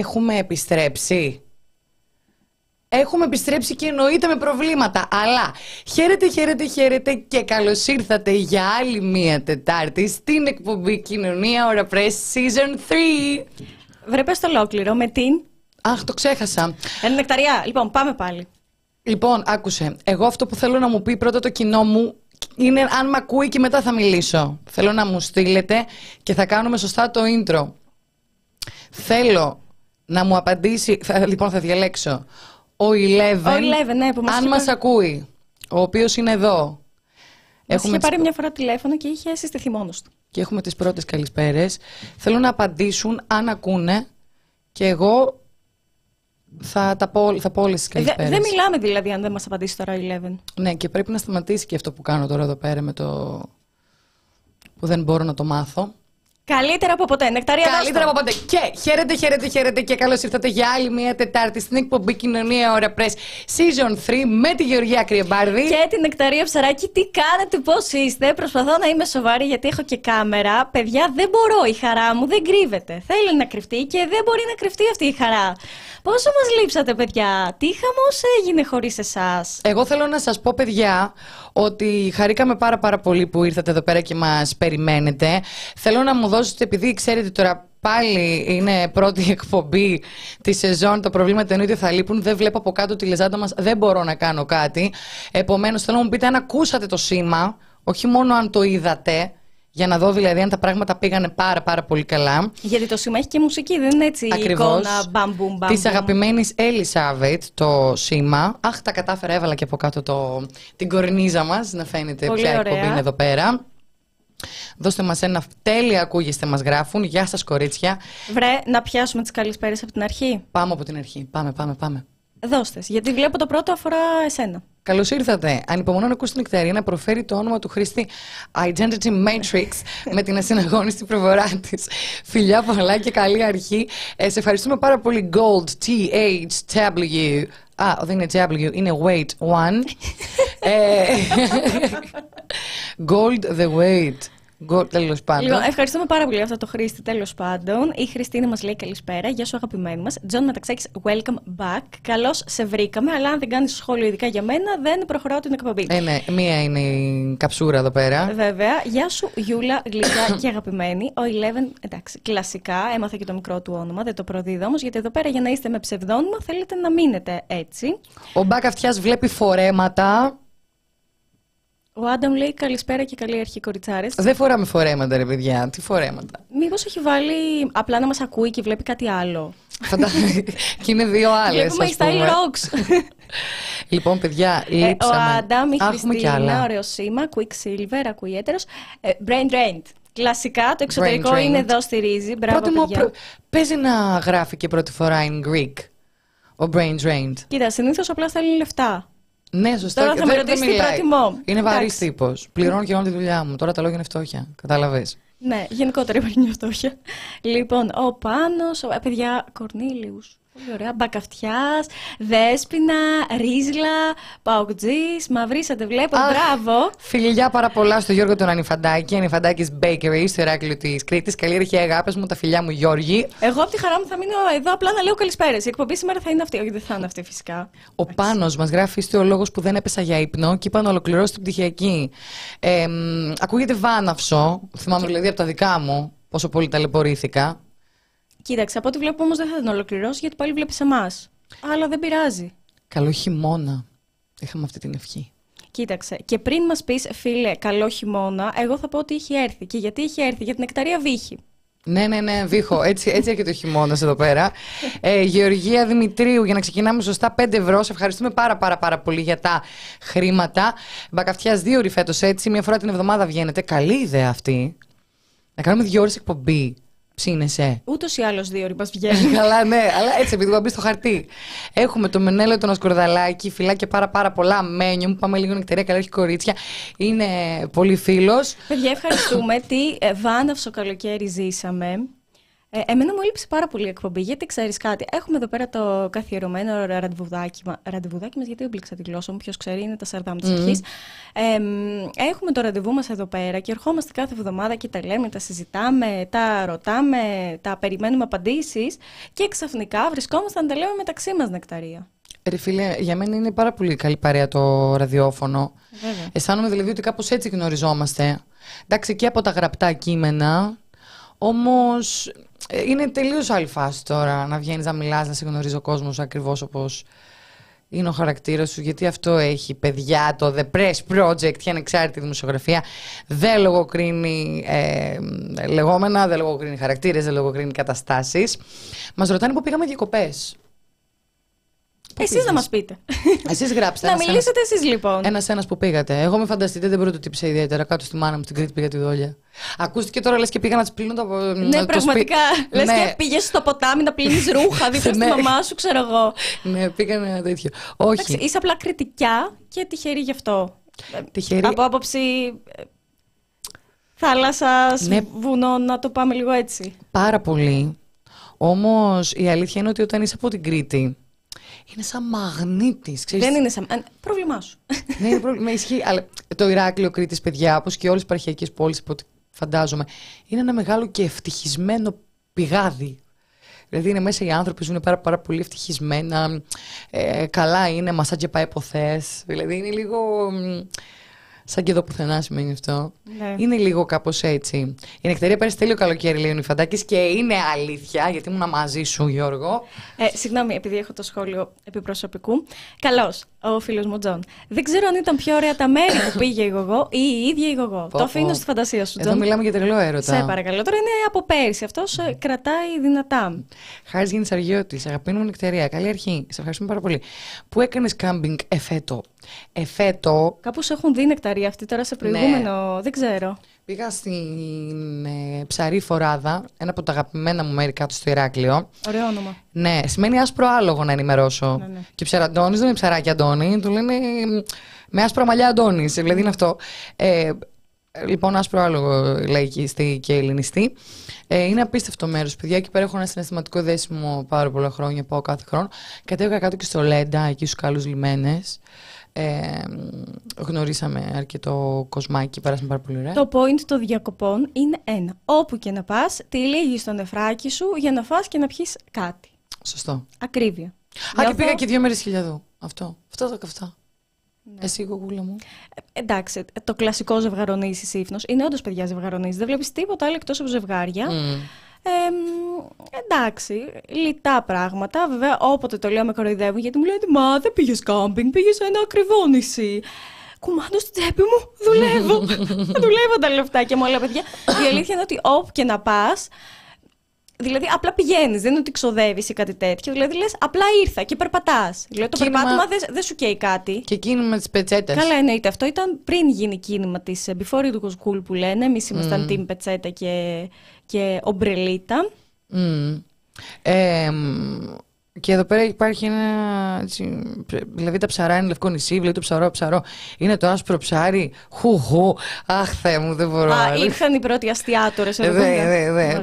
Έχουμε επιστρέψει; Έχουμε επιστρέψει και εννοείται με προβλήματα. Αλλά χαίρετε, χαίρετε, χαίρετε και καλώς ήρθατε για άλλη μία Τετάρτη στην εκπομπή Κοινωνία Ωρα Press Season 3. Βρε πες το ολόκληρο με την... Αχ, το ξέχασα. Ένα νεκταριά. Λοιπόν, πάμε πάλι. Λοιπόν, άκουσε. Εγώ αυτό που θέλω να μου πει πρώτα το κοινό μου είναι αν με ακούει και μετά θα μιλήσω. Θέλω να μου στείλετε και θα κάνουμε σωστά το intro. Θέλω να μου απαντήσει. Θα, λοιπόν, θα διαλέξω. Ο Eleven. Ο Eleven, ναι, που μας αν είπε- μας ακούει. Ο οποίος είναι εδώ. Μας είχε τις- πάρει μια φορά τηλέφωνο και είχε συστηθεί μόνος του. και έχουμε τις πρώτες καλησπέρες. Θέλω να απαντήσουν αν ακούνε και εγώ θα, τα πω, θα πω όλες τις Ε, δε- καλησπέρες. Δεν μιλάμε δηλαδή αν δεν μας απαντήσει τώρα ο Eleven. Ναι, και πρέπει να σταματήσει και αυτό που κάνω τώρα εδώ πέρα με το. που δεν μπορώ να το μάθω. Καλύτερα από ποτέ. Νεκταρία Καλύτερα δώσ' το. από ποτέ. Και χαίρετε, χαίρετε, χαίρετε και καλώς ήρθατε για άλλη μια Τετάρτη στην εκπομπή Κοινωνία Ωρα Press Season 3 με τη Γεωργία Κρυεμπάρδη. Και την Νεκταρία Ψαράκη, τι κάνετε, πώς είστε. Προσπαθώ να είμαι σοβαρή γιατί έχω και κάμερα. Παιδιά, δεν μπορώ. Η χαρά μου δεν κρύβεται. Θέλει να κρυφτεί και δεν μπορεί να κρυφτεί αυτή η χαρά. Πόσο μας λείψατε, παιδιά; Τι χαμός έγινε χωρίς εσάς; Εγώ θέλω να σας πω παιδιά ότι χαρήκαμε πάρα πάρα πολύ που ήρθατε εδώ πέρα και μας περιμένετε. Θέλω να μου δώσετε, επειδή ξέρετε τώρα πάλι είναι πρώτη εκπομπή της σεζόν, τα προβλήματα εννοείται θα λείπουν, δεν βλέπω από κάτω τη λεζάντα μας, δεν μπορώ να κάνω κάτι. Επομένως θέλω να μου πείτε αν ακούσατε το σήμα, όχι μόνο αν το είδατε, για να δω δηλαδή αν τα πράγματα πήγανε πάρα πάρα πολύ καλά. Γιατί το σήμα έχει και μουσική, δεν είναι έτσι η Ακριβώς. εικόνα μπαμπουμ μπαμπουμ. Της αγαπημένης Ελισάβετ, το σήμα. Αχ, τα κατάφερα, έβαλα και από κάτω το, την κορνίζα μας να φαίνεται Πολύ ποια ωραία. εκπομπή είναι εδώ πέρα. Δώστε μας ένα τέλεια ακούγεστε, μας γράφουν. Γεια σας, κορίτσια. Βρε, να πιάσουμε τις καλησπέρες από την αρχή. Πάμε από την αρχή. Πάμε, πάμε, πάμε. Δώστες, γιατί βλέπω το πρώτο αφορά εσένα. Καλώς ήρθατε. Ανυπομονώ να ακούσει την εκτερία να προφέρει το όνομα του χρήστη Identity Matrix με την ασυναγώνιστη προβορά της. Φιλιά πολλά και καλή αρχή. Ε, σε ευχαριστούμε πάρα πολύ. Gold THW. Α, δεν είναι W, είναι Weight One. ε, gold the weight. Gold, τέλος πάντων. Λοιπόν, ευχαριστούμε πάρα πολύ αυτό το χρήστη τέλος πάντων. Η Χριστίνα μας λέει καλησπέρα. Γεια σου, αγαπημένοι μας. Τζον Μεταξάκη, welcome back. Καλώς σε βρήκαμε, αλλά αν δεν κάνεις σχόλιο ειδικά για μένα, δεν προχωράω την εκπομπή. Ε, ναι, μία είναι η καψούρα εδώ πέρα. Βέβαια. Γεια σου, Γιούλα, γλυκιά και αγαπημένη. Ο Eleven, εντάξει, κλασικά, έμαθα και το μικρό του όνομα, δεν το προδίδω όμως, γιατί εδώ πέρα για να είστε με ψευδόνυμα θέλετε να μείνετε έτσι. Ο Μπακ Αυτιάς βλέπει φορέματα. Ο Άνταμ λέει καλησπέρα και καλή αρχή, κοριτσάρες. Δεν φοράμε φορέματα, ρε παιδιά. Τι φορέματα. Μήπως έχει βάλει απλά να μας ακούει και βλέπει κάτι άλλο. Φαντα... και είναι δύο άλλες. Βλέπουμε η Style Rocks. λοιπόν, παιδιά, Ε, λείψαμε. ο Άνταμ, η Α, έχουμε κι άλλα. Χριστίνα, ωραίο σήμα, Quicksilver, ακούει έτερος. Ε, brain drained. Κλασικά, το εξωτερικό drained. είναι εδώ στηρίζει. Μπράβο, Πρώτη μου, παιδιά. προ- παίζει να γράφει και πρώτη φορά in Greek. Ο brain drained. Κοίτα, συνήθως απλά στέλνει λεφτά. Ναι, σωστά. Τώρα και θα με δεν- δεν ρωτήσεις τι μιλάει. προτιμώ. Είναι βαρύς Εντάξει. τύπος. Πληρώνω και όλη τη δουλειά μου. Τώρα τα λόγια είναι φτώχεια. Κατάλαβες. Ναι, γενικότερα υπάρχει μια φτώχεια. Λοιπόν, ο Πάνος, ο, ε, παιδιά, Κορνίλιους. Πολύ ωραία. Μπακαυτιάς, Δέσποινα, Ρίζλα, Παοκτζής, μαυρίσατε, βλέπω, Αχ. μπράβο. Φιλιά πάρα πολλά στο Γιώργο τον Ανιφαντάκη. Ανιφαντάκη Bakery στο Ηράκλειο της Κρήτης. Καλή αρχή, αγάπη μου, τα φιλιά μου Γιώργη. Εγώ από τη χαρά μου θα μείνω εδώ απλά να λέω καλησπέρες. Η εκπομπή σήμερα θα είναι αυτή. Όχι, δεν θα είναι αυτή φυσικά. Ο Πάνος μας γράφει: Είστε ο λόγος που δεν έπεσα για ύπνο και είπα να ολοκληρώσω την πτυχιακή. Ε, μ, ακούγεται βάναυσο. Θυμάμαι δηλαδή από τα δικά μου πόσο πολύ ταλαιπωρήθηκα. Κοίταξε, από ό,τι βλέπω όμως δεν θα την ολοκληρώσει γιατί πάλι βλέπεις εμάς. Αλλά δεν πειράζει. Καλό χειμώνα. Είχαμε αυτή την ευχή. Κοίταξε, και πριν μας πεις, φίλε, καλό χειμώνα, εγώ θα πω ότι έχει έρθει. Και γιατί έχει έρθει, για την νεκταρία βύχη. Ναι, ναι, ναι, βήχω. Έτσι, έτσι έρχεται ο χειμώνας εδώ πέρα. Ε, Γεωργία Δημητρίου, για να ξεκινάμε σωστά, 5 ευρώ. Σε ευχαριστούμε πάρα, πάρα, πάρα πολύ για τα χρήματα. Μπακαυτιά δύο ώρες φέτος έτσι. Μία φορά την εβδομάδα βγαίνετε. Καλή ιδέα αυτή. Να κάνουμε δύο ώρες εκπομπή. Ψήνεσαι. Ούτως ή άλλως δύο ώρε μας βγαίνει. Καλά, ναι, αλλά έτσι επειδή θα μπεις στο χαρτί. Έχουμε το Μενέλο τον Ασκορδαλάκη, φυλάκια πάρα πάρα πολλά. Μένιο μου, πάμε λίγο νεκτερία, καλά έχει κορίτσια. Είναι πολύ φίλος. Παιδιά, ευχαριστούμε. Τι ε, βάναυσο καλοκαίρι ζήσαμε. Ε, εμένα μου έλειψε πάρα πολύ η εκπομπή, γιατί ξέρεις κάτι. Έχουμε εδώ πέρα το καθιερωμένο ραντεβουδάκι, μα- ραντεβουδάκι μας, γιατί έμπλεξα τη γλώσσα μου. Ποιος ξέρει, είναι τα σαρδάμ της αρχής. Ε, μ, έχουμε το ραντεβού μας εδώ πέρα και ερχόμαστε κάθε εβδομάδα και τα λέμε, τα συζητάμε, τα ρωτάμε, τα περιμένουμε απαντήσεις. Και ξαφνικά βρισκόμαστε να τα λέμε μεταξύ μας νεκταρία. Ρε φίλε, για μένα είναι πάρα πολύ καλή παρέα το ραδιόφωνο. Βέβαια. Αισθάνομαι δηλαδή ότι κάπως έτσι γνωριζόμαστε. Εντάξει, και από τα γραπτά κείμενα. Όμως ε, είναι τελείως άλλη φάση τώρα να βγαίνεις να μιλάς, να σε γνωρίζει ο κόσμος ακριβώς όπως είναι ο χαρακτήρας σου, γιατί αυτό έχει παιδιά, το The Press Project και ανεξάρτητη δημοσιογραφία. Δεν λογοκρίνει ε, λεγόμενα, δεν λογοκρίνει χαρακτήρες, δεν λογοκρίνει καταστάσεις. Μας ρωτάνε που πήγαμε διακοπές. Εσείς να μας πείτε. Εσείς γράψτε. να ένας- μιλήσετε εσείς λοιπόν. ένας ένας που πήγατε. Εγώ με φανταστείτε, δεν πρωτοτύπησα ιδιαίτερα. Κάτω στη μάνα μου στην Κρήτη πήγα τη δόλια. Ακούστηκε τώρα λες και πήγα να της πλύνω το. Ναι, το πραγματικά. σπίτι. Λες ναι, και πήγες στο ποτάμι να πλύνεις ρούχα δίπλα στη Ναι. μαμά σου, ξέρω εγώ. ναι, πήγα ένα τέτοιο. Όχι. Εντάξει, είσαι απλά κριτικιά και τυχερή γι' αυτό. Τυχερή. Από άποψη ε, θάλασσα, Ναι. βουνό, να το πάμε λίγο έτσι. Πάρα πολύ. Όμως η αλήθεια είναι ότι όταν είσαι από την Κρήτη. Είναι σαν μαγνήτης. Δεν είναι σαν. ε, Πρόβλημά σου. ναι, είναι πρόβλημα. Με ισχύει. Αλλά το Ηράκλειο Κρήτης, παιδιά, όπως και όλες τις επαρχιακέ πόλεις, από ό,τι φαντάζομαι, είναι ένα μεγάλο και ευτυχισμένο πηγάδι. Δηλαδή είναι μέσα οι άνθρωποι, ζουν πάρα, πάρα πολύ ευτυχισμένα. Ε, καλά είναι, μασάτια πάει ποθέ. Δηλαδή είναι λίγο. Μ, Σαν και εδώ πουθενά σημαίνει αυτό. Ναι. Είναι λίγο κάπως έτσι. Η Νεκταρία πέρασε τέλειο καλοκαίρι, λέει ο Νιφαντάκης, και είναι αλήθεια, γιατί ήμουν μαζί σου, Γιώργο. Ε, συγγνώμη, επειδή έχω το σχόλιο επί προσωπικού. Καλώς, ο φίλος μου Τζον. Δεν ξέρω αν ήταν πιο ωραία τα μέρη που πήγε η Γογό ή η ίδια η Γογό. Πω, το αφήνω πω. στη φαντασία σου, Εδώ Τζον. μιλάμε για τρελό έρωτα. Σε παρακαλώ. Τώρα είναι από πέρυσι. Αυτός κρατάει δυνατά. Χάρης γίνει Αργιώτης, αγαπημένη μου Νεκταρία. Καλή αρχή. Σε ευχαριστούμε πάρα πολύ. Πού έκανες κάμπινγκ εφέτος; Εφέτο Κάπως έχουν δει νεκταρία αυτή τώρα σε προηγούμενο. Δεν ξέρω. πήγα στην ε, ψαρή φοράδα, ένα από τα αγαπημένα μου μέρη κάτω στο Ηράκλειο. Ωραίο όνομα. Ναι, σημαίνει άσπρο άλογο να ενημερώσω. Ναι, ναι. Και ψαραντώνη δεν είναι ψαράκι Αντώνη, του λένε μ, με άσπρα μαλλιά Αντώνη. Δηλαδή είναι αυτό. Ε, λοιπόν, άσπρο άλογο λαϊκιστή και ελληνιστή. Ε, είναι απίστευτο μέρος, παιδιά. Εκεί πέρα έχω ένα συναισθηματικό δέσιμο πάρα πολλά χρόνια. Πάω κάθε χρόνο. Κατέβηκα κάτω και στο Λέντα, εκεί στους καλού λιμένες. Ε, γνωρίσαμε αρκετό κοσμάκι, περάσαμε πάρα πολύ ωραία. Το point των διακοπών είναι ένα. Όπου και να πας, τυλίγει στο νεφράκι σου για να φας και να πιεις κάτι. Σωστό. Ακρίβεια. Α, και Νιώθω- πήγα και δύο μέρες χιλιαδού. Αυτό. Αυτό τα καυτά. Ναι. Εσύ, γογούλα μου. Ε, εντάξει, το κλασικό ζευγαρονίσι ύφνο είναι όντως παιδιά ζευγαρονίσι. Δεν βλέπεις τίποτα άλλο εκτός από ζευγάρια. Μμ. Ε, μ, εντάξει, λιτά πράγματα. Βέβαια, όποτε το λέω με κοροϊδεύουν γιατί μου λένε Μα δεν πήγες κάμπινγκ, πήγες σε ένα ακριβό νησί. Κουμάντο στην τσέπη μου, δουλεύω. δουλεύω τα λεφτά και μου όλα παιδιά. Η αλήθεια είναι ότι όπου και να πας, Δηλαδή, απλά πηγαίνεις, δεν είναι ότι ξοδεύεις ή κάτι τέτοιο. Δηλαδή, λες, απλά ήρθα και περπατάς. Δηλαδή, το Κίνημα- περπάτημα δεν δεν σου καίει κάτι. Και εκείνη με τις πετσέτες. Καλά, εννοείται. Αυτό ήταν πριν γίνει κίνημα της Before it was cool που λένε. Εμείς ήμασταν team πετσέτα και, και ομπρελίτα. Μμ. Ε, μ, και εδώ πέρα υπάρχει ένα. Έτσι, δηλαδή τα ψαρά είναι λευκό νησί, δηλαδή το ψαρό ψαρό. Είναι το άσπρο ψάρι. Χουχού. Αχ, Θεέ μου, δεν μπορώ. Α, άλλο. ήρθαν οι πρώτοι αστιάτορες Ε, δε, δε, δε.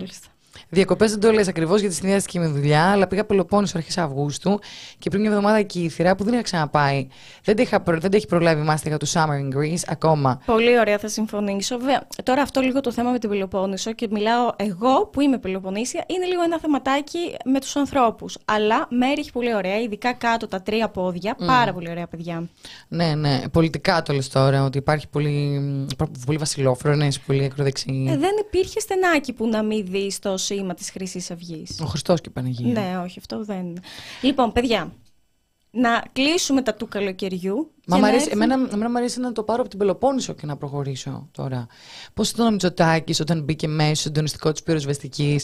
Μάλιστα. Διακοπές δεν το λες ακριβώς γιατί συνδυάστηκε με δουλειά, αλλά πήγα Πελοπόννησο αρχές Αυγούστου και πριν μια εβδομάδα Κύθυρα που δεν είχα ξαναπάει. Δεν τα, είχα, προ- δεν τα έχει προλάβει η μάστιγα του Summer in Greece ακόμα. Πολύ ωραία, θα συμφωνήσω. Βέβαια, τώρα αυτό λίγο το θέμα με την Πελοπόννησο και μιλάω εγώ που είμαι Πελοποννήσια, είναι λίγο ένα θεματάκι με τους ανθρώπους. Αλλά μέρη έχει πολύ ωραία, ειδικά κάτω τα τρία πόδια. Πάρα πολύ ωραία παιδιά. Ναι, ναι. Πολιτικά το λες τώρα, ότι υπάρχει πολύ, πολύ βασιλόφρονες, πολύ ακροδεξί. Ε, δεν υπήρχε στενάκι που να μην δεις το σήμα της Χρυσής Αυγής. Ο Χριστός και η Παναγία. Ναι, όχι, αυτό δεν. Λοιπόν, παιδιά, να κλείσουμε τα του καλοκαιριού. Μα και μ' να αρέσει, έρθουμε- εμένα, εμένα μου αρέσει να το πάρω από την Πελοπόννησο και να προχωρήσω τώρα. Πώς ήταν ο Μητσοτάκης όταν μπήκε μέσα στο συντονιστικό της πυροσβεστική.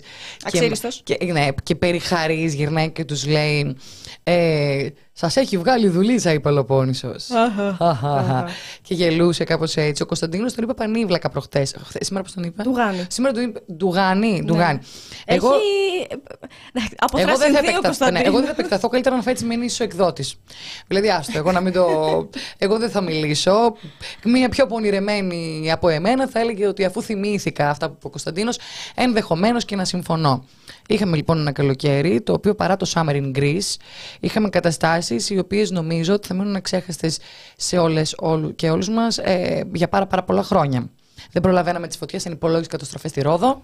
Αξίριστος. Και, και, ναι, και περί χαρής γυρνάει και τους λέει. Ε, Σας έχει βγάλει δουλίτσα η Πελοπόννησος. Αχα, αχα. και γελούσε κάπως έτσι. Ο Κωνσταντίνος τον είπε πανίβλακα προχθέ. Σήμερα πώς τον είπε; Ντουγάνι. Σήμερα τον είπε. Ντουγάνι. Ντουγάνι. Εγώ... Εγώ, Έχει... Εντάξει, Από εγώ δεν, θα θρασινδίο, επεκταθώ, ναι, Κωνσταντίνο. εγώ δεν θα επεκταθώ. Καλύτερα να φάει τη μηνύση ο εκδότη. Δηλαδή, άστο, εγώ να μην το. εγώ δεν θα μιλήσω. Μία πιο πονηρεμένη από εμένα θα έλεγε ότι αφού θυμήθηκα αυτά που είπε ο Κωνσταντίνος, ενδεχομένως και να συμφωνώ. Είχαμε λοιπόν ένα καλοκαίρι, το οποίο παρά το Summer in Greece, είχαμε καταστάσεις οι οποίες νομίζω ότι θα μείνουν αξέχαστες σε όλες και όλους μας ε, για πάρα, πάρα πολλά χρόνια. Δεν προλαβαίναμε τις φωτιές, ανυπολόγιστε καταστροφές στη Ρόδο,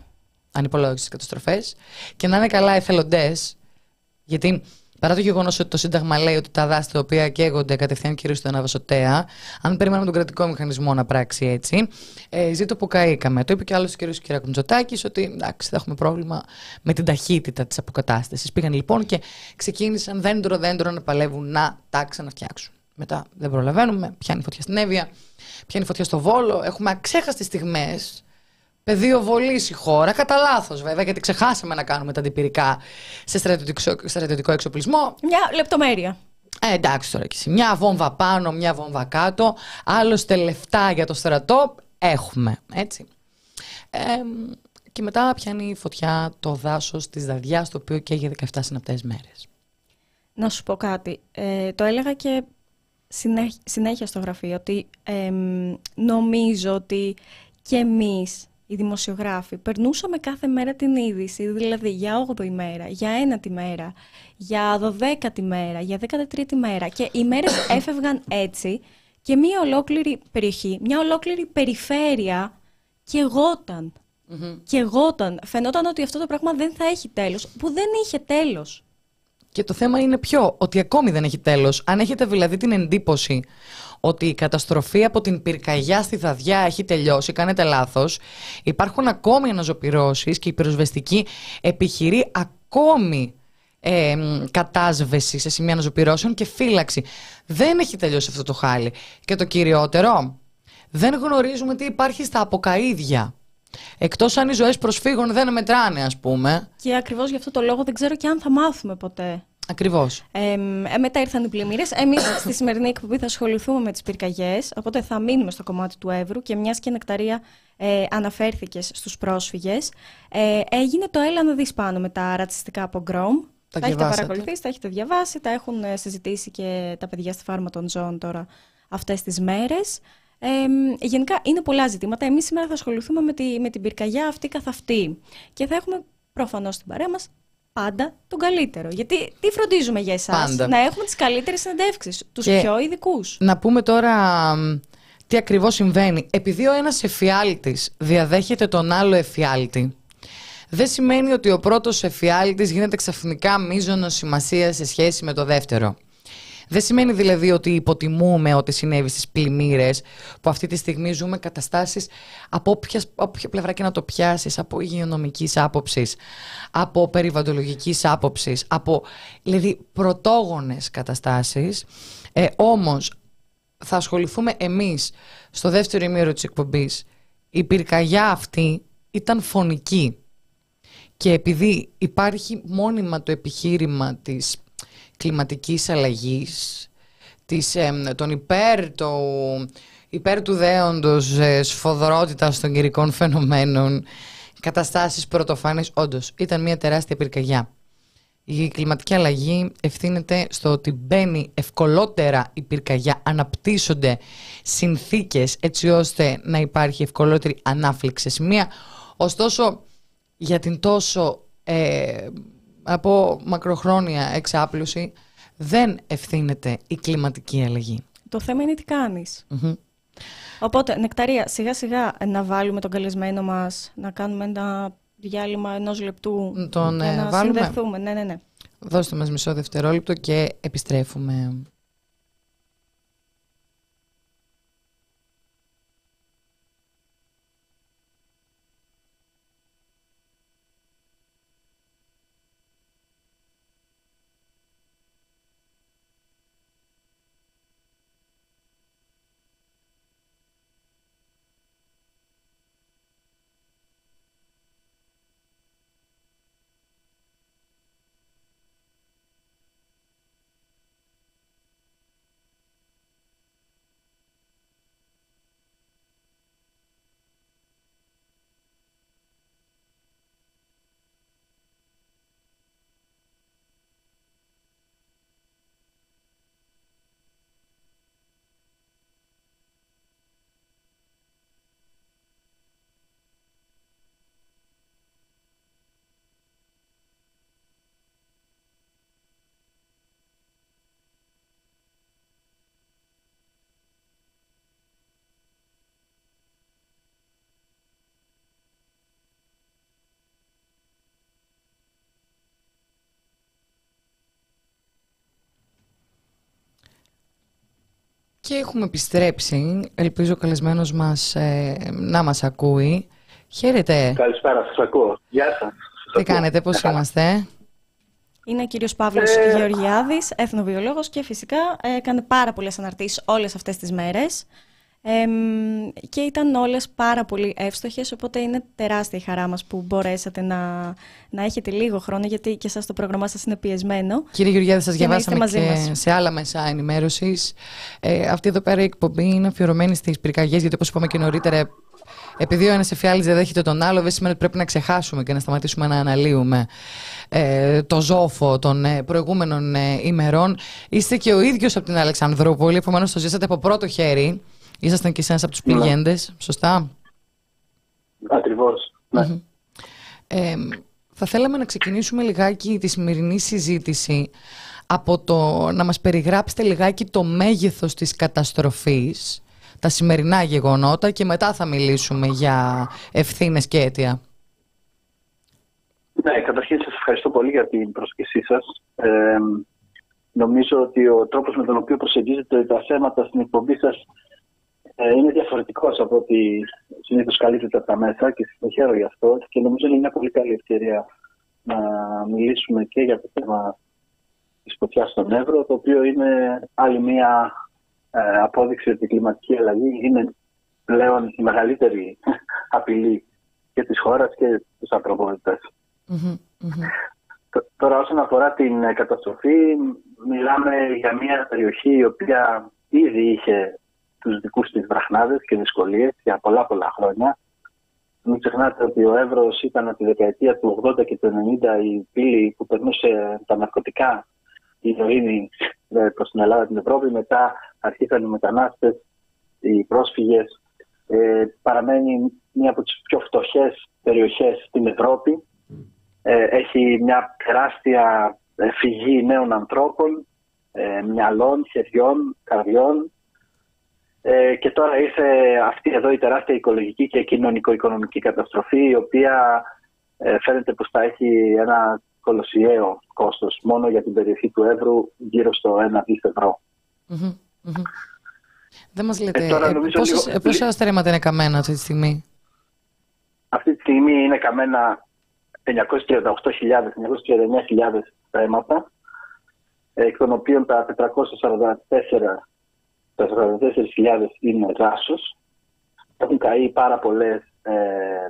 ανυπολόγιστε καταστροφές, και να είναι καλά εθελοντές, γιατί Παρά το γεγονός ότι το Σύνταγμα λέει ότι τα δάση τα οποία καίγονται κατευθείαν κυρίως στον Αναβασοτέα, αν περιμένουμε τον κρατικό μηχανισμό να πράξει έτσι, ε, ζήτω που καήκαμε. Το είπε και άλλος ο κ. Κυριακουντζοτάκη ότι εντάξει, θα έχουμε πρόβλημα με την ταχύτητα της αποκατάστασης. Πήγαν λοιπόν και ξεκίνησαν δέντρο-δέντρο να παλεύουν να τα ξαναφτιάξουν. Μετά δεν προλαβαίνουμε, πιάνει φωτιά στην Εύβοια, πιάνει φωτιά στο Βόλο. Έχουμε αξέχαστες στιγμές πεδίο βολή η χώρα. Κατά λάθος βέβαια, γιατί ξεχάσαμε να κάνουμε τα αντιπυρικά σε στρατιωτικό εξοπλισμό. Μια λεπτομέρεια. Ε, εντάξει τώρα και εσύ. Μια βόμβα πάνω, μια βόμβα κάτω. Άλλωστε λεφτά για το στρατό έχουμε. Έτσι. Ε, και μετά πιάνει η φωτιά το δάσος της Δαδιά, το οποίο καίγει 17 συναπτές μέρες. Να σου πω κάτι. Ε, το έλεγα και συνέχεια στο γραφείο ότι νομίζω ότι και εμείς οι δημοσιογράφοι περνούσαμε κάθε μέρα την είδηση, δηλαδή για 8η μέρα, για 1η μέρα, για 12η μέρα, για 13η μέρα και οι μέρες έφευγαν έτσι και μια ολόκληρη περιοχή, μια ολόκληρη περιφέρεια και εγωταν Και εγώταν. Φαινόταν ότι αυτό το πράγμα δεν θα έχει τέλος, που δεν είχε τέλος. Και το θέμα είναι ποιο, ότι ακόμη δεν έχει τέλος. Αν έχετε δηλαδή την εντύπωση ότι η καταστροφή από την πυρκαγιά στη Δαδιά έχει τελειώσει, κάνετε λάθος. Υπάρχουν ακόμη αναζωπυρώσεις και η πυροσβεστική επιχειρεί ακόμη ε, κατάσβεση σε σημεία αναζωπυρώσεων και φύλαξη. Δεν έχει τελειώσει αυτό το χάλι. Και το κυριότερο, δεν γνωρίζουμε τι υπάρχει στα αποκαίδια. Εκτός αν οι ζωές προσφύγων δεν μετράνε, ας πούμε. Και ακριβώς γι' αυτό το λόγο δεν ξέρω και αν θα μάθουμε ποτέ. Ακριβώς. Ε, μετά ήρθαν οι πλημμύρες. Εμείς στη σημερινή εκπομπή θα ασχοληθούμε με τις πυρκαγιές. Οπότε θα μείνουμε στο κομμάτι του Εύρου και μιας και νεκταρία ε, αναφέρθηκες στους πρόσφυγες. Ε, έγινε το Έλα να δεις πάνω με τα ρατσιστικά από Γκρόμ. Τα, τα έχετε παρακολουθήσει, τα έχετε διαβάσει, τα έχουν ε, συζητήσει και τα παιδιά στη φάρμα των ζώων τώρα αυτές τις μέρες. Ε, γενικά είναι πολλά ζητήματα. Εμείς σήμερα θα ασχοληθούμε με, τη, με την πυρκαγιά αυτή καθ' αυτή. Και θα έχουμε προφανώς στην παρέα μας πάντα τον καλύτερο. Γιατί τι φροντίζουμε για εσάς, να έχουμε τις καλύτερες συνεντεύξεις, τους πιο ειδικούς. Να πούμε τώρα τι ακριβώς συμβαίνει. Επειδή ο ένας εφιάλτης διαδέχεται τον άλλο εφιάλτη, δεν σημαίνει ότι ο πρώτος εφιάλτης γίνεται ξαφνικά μείζονο σημασίας σε σχέση με το δεύτερο. Δεν σημαίνει δηλαδή ότι υποτιμούμε ό,τι συνέβη στις πλημμύρες, που αυτή τη στιγμή ζούμε καταστάσεις από όποιας, όποια πλευρά και να το πιάσεις, από υγειονομικής άποψης, από περιβαλλοντολογικής άποψης, από δηλαδή πρωτόγονες καταστάσεις. Ε, Όμως θα ασχοληθούμε εμείς στο δεύτερο ημίρο της εκπομπής. Η πυρκαγιά αυτή ήταν φωνική. Και επειδή υπάρχει μόνιμα το επιχείρημα της κλιματικής αλλαγής, της, ε, των υπέρ, το, υπέρ του δέοντος ε, σφοδρότητας των καιρικών φαινομένων, καταστάσεις πρωτοφάνες, όντως ήταν μια τεράστια πυρκαγιά. Η κλιματική αλλαγή ευθύνεται στο ότι μπαίνει ευκολότερα η πυρκαγιά, αναπτύσσονται συνθήκες έτσι ώστε να υπάρχει ευκολότερη ανάφλεξη σε σημεία. Ωστόσο, για την τόσο ε, από μακροχρόνια εξάπλωση δεν ευθύνεται η κλιματική αλλαγή. Το θέμα είναι τι κάνεις. Οπότε, Νεκταρία, σιγά σιγά να βάλουμε τον καλεσμένο μας, να κάνουμε ένα διάλειμμα ενός λεπτού τον, για να βάλουμε. συνδεθούμε. Ναι, ναι, ναι. Δώστε μας μισό δευτερόλεπτο και επιστρέφουμε. Και έχουμε επιστρέψει. Ελπίζω ο καλεσμένος μας ε, να μας ακούει. Χαίρετε. Καλησπέρα, σας ακούω. Γεια σας. Τι κάνετε, πώς είμαστε; Είναι ο κύριος Παύλος ε... Γεωργιάδης, εθνοβιολόγος και φυσικά έκανε πάρα πολλές αναρτήσεις όλες αυτές τις μέρες. Ε, και ήταν όλες πάρα πολύ εύστοχες, οπότε είναι τεράστια η χαρά μας που μπορέσατε να, να έχετε λίγο χρόνο, γιατί και σας το πρόγραμμά σας είναι πιεσμένο. Κύριε Γεωργιάδη, σας διαβάσαμε και μας. σε άλλα μέσα ενημέρωσης. Ε, αυτή εδώ πέρα η εκπομπή είναι αφιερωμένη στις πυρκαγιές, γιατί όπως είπαμε και νωρίτερα, επειδή ο ένας εφιάλτης δεν δέχεται τον άλλο, δεν σημαίνει ότι πρέπει να ξεχάσουμε και να σταματήσουμε να αναλύουμε ε, το ζόφο των ε, προηγούμενων ε, ημερών. Είστε και ο ίδιος από την Αλεξανδρούπολη, επομένως το ζήσατε από πρώτο χέρι. Ήσασταν και εσένα από τους πληγέντες, ναι. σωστά; Ακριβώς. Ναι. Ε, θα θέλαμε να ξεκινήσουμε λιγάκι τη σημερινή συζήτηση από το να μας περιγράψετε λιγάκι το μέγεθος της καταστροφής τα σημερινά γεγονότα και μετά θα μιλήσουμε για ευθύνες και αίτια. Ναι, καταρχήν σας ευχαριστώ πολύ για την πρόσκλησή σας. Ε, νομίζω ότι ο τρόπος με τον οποίο προσεγγίζετε τα θέματα στην εκπομπή σας ε, είναι διαφορετικός από ότι συνήθως καλύπτεται από τα μέσα και συγχαίρω γι' αυτό και νομίζω είναι μια πολύ καλή ευκαιρία να μιλήσουμε και για το θέμα της φωτιάς στον Εύρο, το οποίο είναι άλλη μια ε, απόδειξη ότι η κλιματική αλλαγή είναι πλέον η μεγαλύτερη απειλή και της χώρας και τους ανθρωπότητες. Τώρα όσον αφορά την ε, καταστροφή, μιλάμε για μια περιοχή η οποία ήδη είχε τους δικούς της βραχνάδες και δυσκολίες για πολλά πολλά χρόνια. Μην ξεχνάτε ότι ο Εύρος ήταν από τη δεκαετία του 80 και του 90 η πύλη που περνούσε τα ναρκωτικά, η ηρωίνη ε, προς την Ελλάδα την Ευρώπη. Μετά αρχίσαν οι μετανάστες, οι πρόσφυγες. Ε, παραμένει μία από τις πιο φτωχές περιοχές στην Ευρώπη. Ε, έχει μια τεράστια φυγή νέων ανθρώπων, ε, μυαλών, χεριών, καρδιών. Ε, και τώρα ήρθε αυτή εδώ η τεράστια οικολογική και κοινωνικο-οικονομική καταστροφή η οποία ε, φαίνεται πως θα έχει ένα κολοσιαίο κόστος μόνο για την περιοχή του Εύρου γύρω στο 1 δις ευρώ. Δεν μας λέτε, ε, τώρα, ε, πόσες, λίγο... πόσα στρέμματα είναι καμένα αυτή τη στιγμή; Αυτή τη στιγμή είναι καμένα 938.000, 939.000 στρέμματα, εκ των οποίων τα 444 τα 44.000 είναι δάσος. Έχουν καεί πάρα πολλές, ε, ε,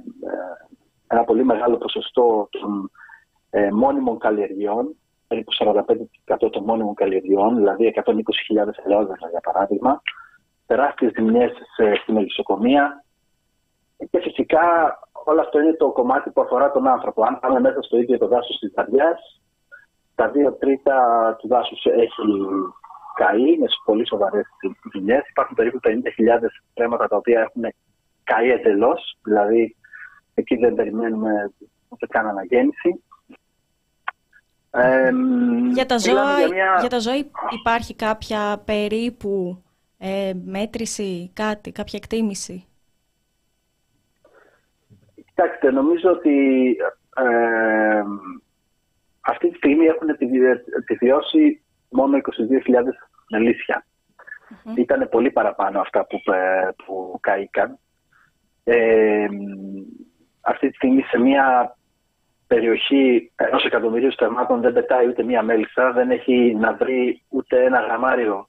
ένα πολύ μεγάλο ποσοστό των ε, μόνιμων καλλιεργειών, περίπου 45% των μόνιμων καλλιεργειών, δηλαδή 120.000 ελαιόδερνα για παράδειγμα, τεράστιες ζημιές στη μελισσοκομεία και φυσικά όλο αυτό είναι το κομμάτι που αφορά τον άνθρωπο. Αν πάμε μέσα στο ίδιο το δάσος της Δαριάς, τα δύο τρίτα του δάσους έχει καεί, είναι πολύ σοβαρές ζημιέ. Υπάρχουν περίπου 50.000 τρέματα τα οποία έχουν καεί εντελώς, δηλαδή εκεί δεν περιμένουμε ούτε καν αναγέννηση. Ε, για, τα ζώα, για, τα ζώα υπάρχει κάποια περίπου ε, μέτρηση, κάτι, κάποια εκτίμηση; Κοιτάξτε, νομίζω ότι ε, αυτή τη στιγμή έχουν επιβιώσει μόνο 22.000 μελίσια. Mm-hmm. Ήταν πολύ παραπάνω αυτά που, ε, που καήκαν. Ε, αυτή τη στιγμή σε μια περιοχή ενός εκατομμυρίου στερμάτων δεν πετάει ούτε μία μέλισσα, δεν έχει να βρει ούτε ένα γραμμάριο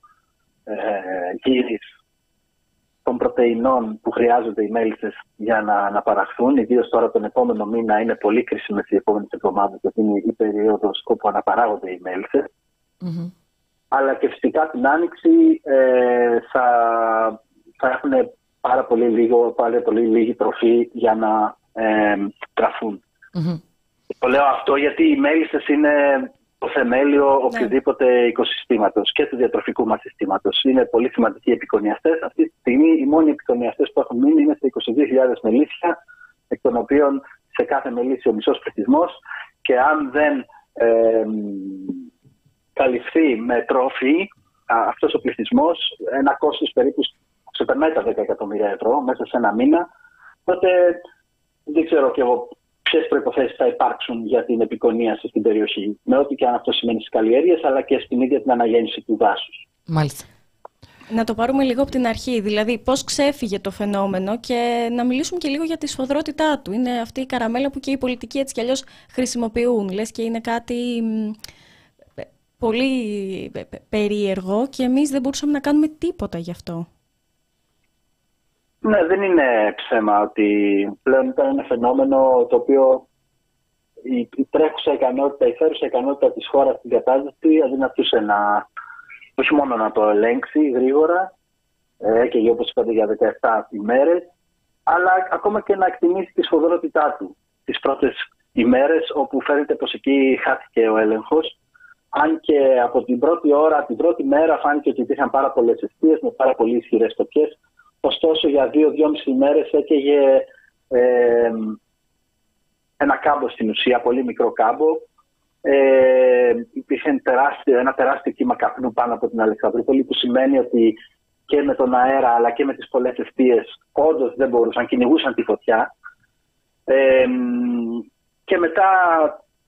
ε, γύρις των πρωτεϊνών που χρειάζονται οι μέλισσες για να, να παραχθούν. Ιδίως τώρα τον επόμενο μήνα είναι πολύ κρίσιμες οι επόμενες εβδομάδες γιατί είναι η περίοδος όπου αναπαράγονται οι μέλισσες. Mm-hmm. Αλλά και φυσικά την Άνοιξη ε, θα, θα έχουν πάρα πολύ, λίγο, πάρα πολύ λίγη τροφή για να ε, τραφούν. Mm-hmm. Το λέω αυτό γιατί οι μέλισσες είναι το θεμέλιο ναι. οποιοδήποτε οικοσυστήματος και του διατροφικού μας συστήματος. Είναι πολύ σημαντικοί επικονιαστές. Αυτή τη στιγμή οι μόνοι επικονιαστές που έχουν μείνει είναι στα 22.000 μελίσια, εκ των οποίων σε κάθε μελίσι ο μισός πληθυσμός. Και αν δεν ε, καλυφθεί με τρόφι αυτός ο πληθυσμός, ένα κόστος περίπου ξεπερνάει τα 10 εκατομμύρια ευρώ μέσα σε ένα μήνα, τότε δεν ξέρω κι εγώ ποιες προποθέσει θα υπάρξουν για την επικονίαση στην περιοχή. Με ό,τι και αν αυτό σημαίνει στις καλλιέργειες, αλλά και στην ίδια την αναγέννηση του δάσους. Μάλιστα. Να το πάρουμε λίγο από την αρχή, δηλαδή πώς ξέφυγε το φαινόμενο και να μιλήσουμε και λίγο για τη σφοδρότητά του. Είναι αυτή η καραμέλα που και οι πολιτικοί έτσι κι αλλιώς χρησιμοποιούν, λες και είναι κάτι πολύ περίεργο και εμείς δεν μπορούσαμε να κάνουμε τίποτα γι' αυτό. Ναι, δεν είναι ψέμα ότι πλέον ήταν ένα φαινόμενο το οποίο η, η τρέχουσα ικανότητα, η φέρουσα ικανότητα της χώρας στην κατάσταση αδυνατούσε να, όχι μόνο να το ελέγξει γρήγορα ε, και όπως είπατε για 17 ημέρες, αλλά ακόμα και να εκτιμήσει τη σφοδρότητά του τις πρώτες ημέρες όπου φαίνεται πως εκεί χάθηκε ο έλεγχος αν και από την πρώτη ώρα, την πρώτη μέρα φάνηκε ότι υπήρχαν πάρα πολλές αιστείες με πάρα πολύ ισχυρές τοπιέ. Ωστόσο, για δύο-δυόμιση ημέρε έκαιγε ε, ένα κάμπο στην ουσία, πολύ μικρό κάμπο. Ε, υπήρχε τεράστιο, ένα τεράστιο κύμα καπνού πάνω από την Αλεξανδρούπολη, που σημαίνει ότι και με τον αέρα αλλά και με τις πολλές αιστείες όντως δεν μπορούσαν, κυνηγούσαν τη φωτιά. Ε, και μετά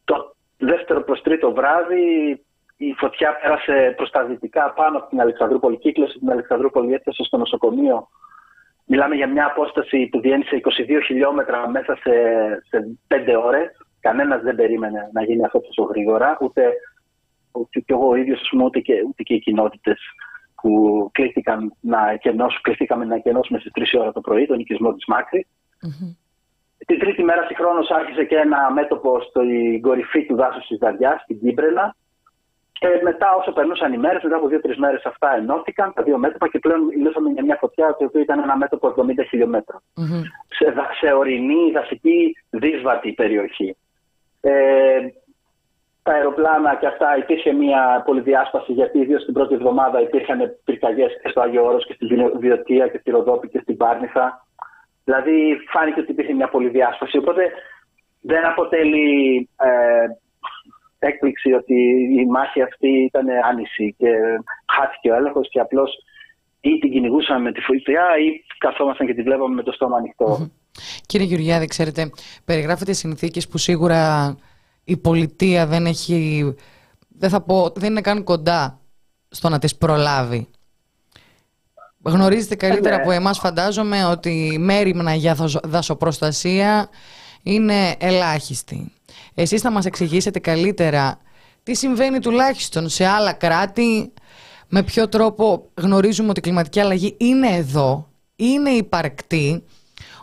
το δεύτερο προς τρίτο βράδυ η φωτιά πέρασε προς τα δυτικά πάνω από την Αλεξανδρούπολη, κύκλωσε την Αλεξανδρούπολη, έφτασε στο νοσοκομείο Μιλάμε για μια απόσταση που διένυσε 22 χιλιόμετρα μέσα σε, σε 5 ώρες. Κανένας δεν περίμενε να γίνει αυτό τόσο γρήγορα, ούτε, ούτε και εγώ ίδιος, ούτε, και, ούτε και οι κοινότητες που κλήθηκαν να εκενώσουν, κληθήκαμε να εκενώσουμε στις 3 ώρα το πρωί, τον οικισμό της Μάκρης. Mm-hmm. Την τρίτη μέρα συγχρόνως άρχισε και ένα μέτωπο στην κορυφή του δάσους της Δαριάς, στην Κύπρενα, και μετά, όσο περνούσαν οι μέρες, μετά από δύο-τρεις μέρες αυτά ενώθηκαν τα δύο μέτωπα και πλέον μιλούσαμε για μια φωτιά το οποίο ήταν ένα μέτωπο 70 χιλιομετρων Σε, σε ορεινή, δασική, δύσβατη περιοχή. Ε, τα αεροπλάνα και αυτά υπήρχε μια πολυδιάσπαση γιατί ιδίως την πρώτη εβδομάδα υπήρχαν πυρκαγιές και στο Άγιο Όρος και στη Βιωτία και στη Ροδόπη και στην Πάρνηθα. Δηλαδή φάνηκε ότι υπήρχε μια πολυδιάσπαση. Οπότε δεν αποτελεί ε, έκπληξη ότι η μάχη αυτή ήταν άνηση και χάθηκε ο έλεγχος και απλώς ή την κυνηγούσαμε με τη φωτιά ή καθόμασταν και τη βλέπαμε με το στόμα ανοιχτό. Κύριε Γεωργιάδη, ξέρετε, περιγράφετε συνθήκες που σίγουρα η πολιτεία δεν έχει, δεν θα πω, δεν είναι καν κοντά στο να τις προλάβει. Γνωρίζετε καλύτερα ναι. από εμάς φαντάζομαι ότι η μέρημνα για δασοπροστασία είναι ελάχιστη. Εσείς θα μας εξηγήσετε καλύτερα τι συμβαίνει τουλάχιστον σε άλλα κράτη, με ποιο τρόπο γνωρίζουμε ότι η κλιματική αλλαγή είναι εδώ, είναι υπαρκτή,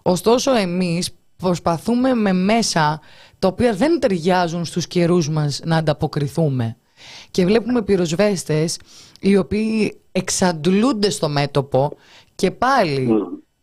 ωστόσο εμείς προσπαθούμε με μέσα τα οποία δεν ταιριάζουν στους καιρούς μας να ανταποκριθούμε. Και βλέπουμε πυροσβέστες οι οποίοι εξαντλούνται στο μέτωπο και πάλι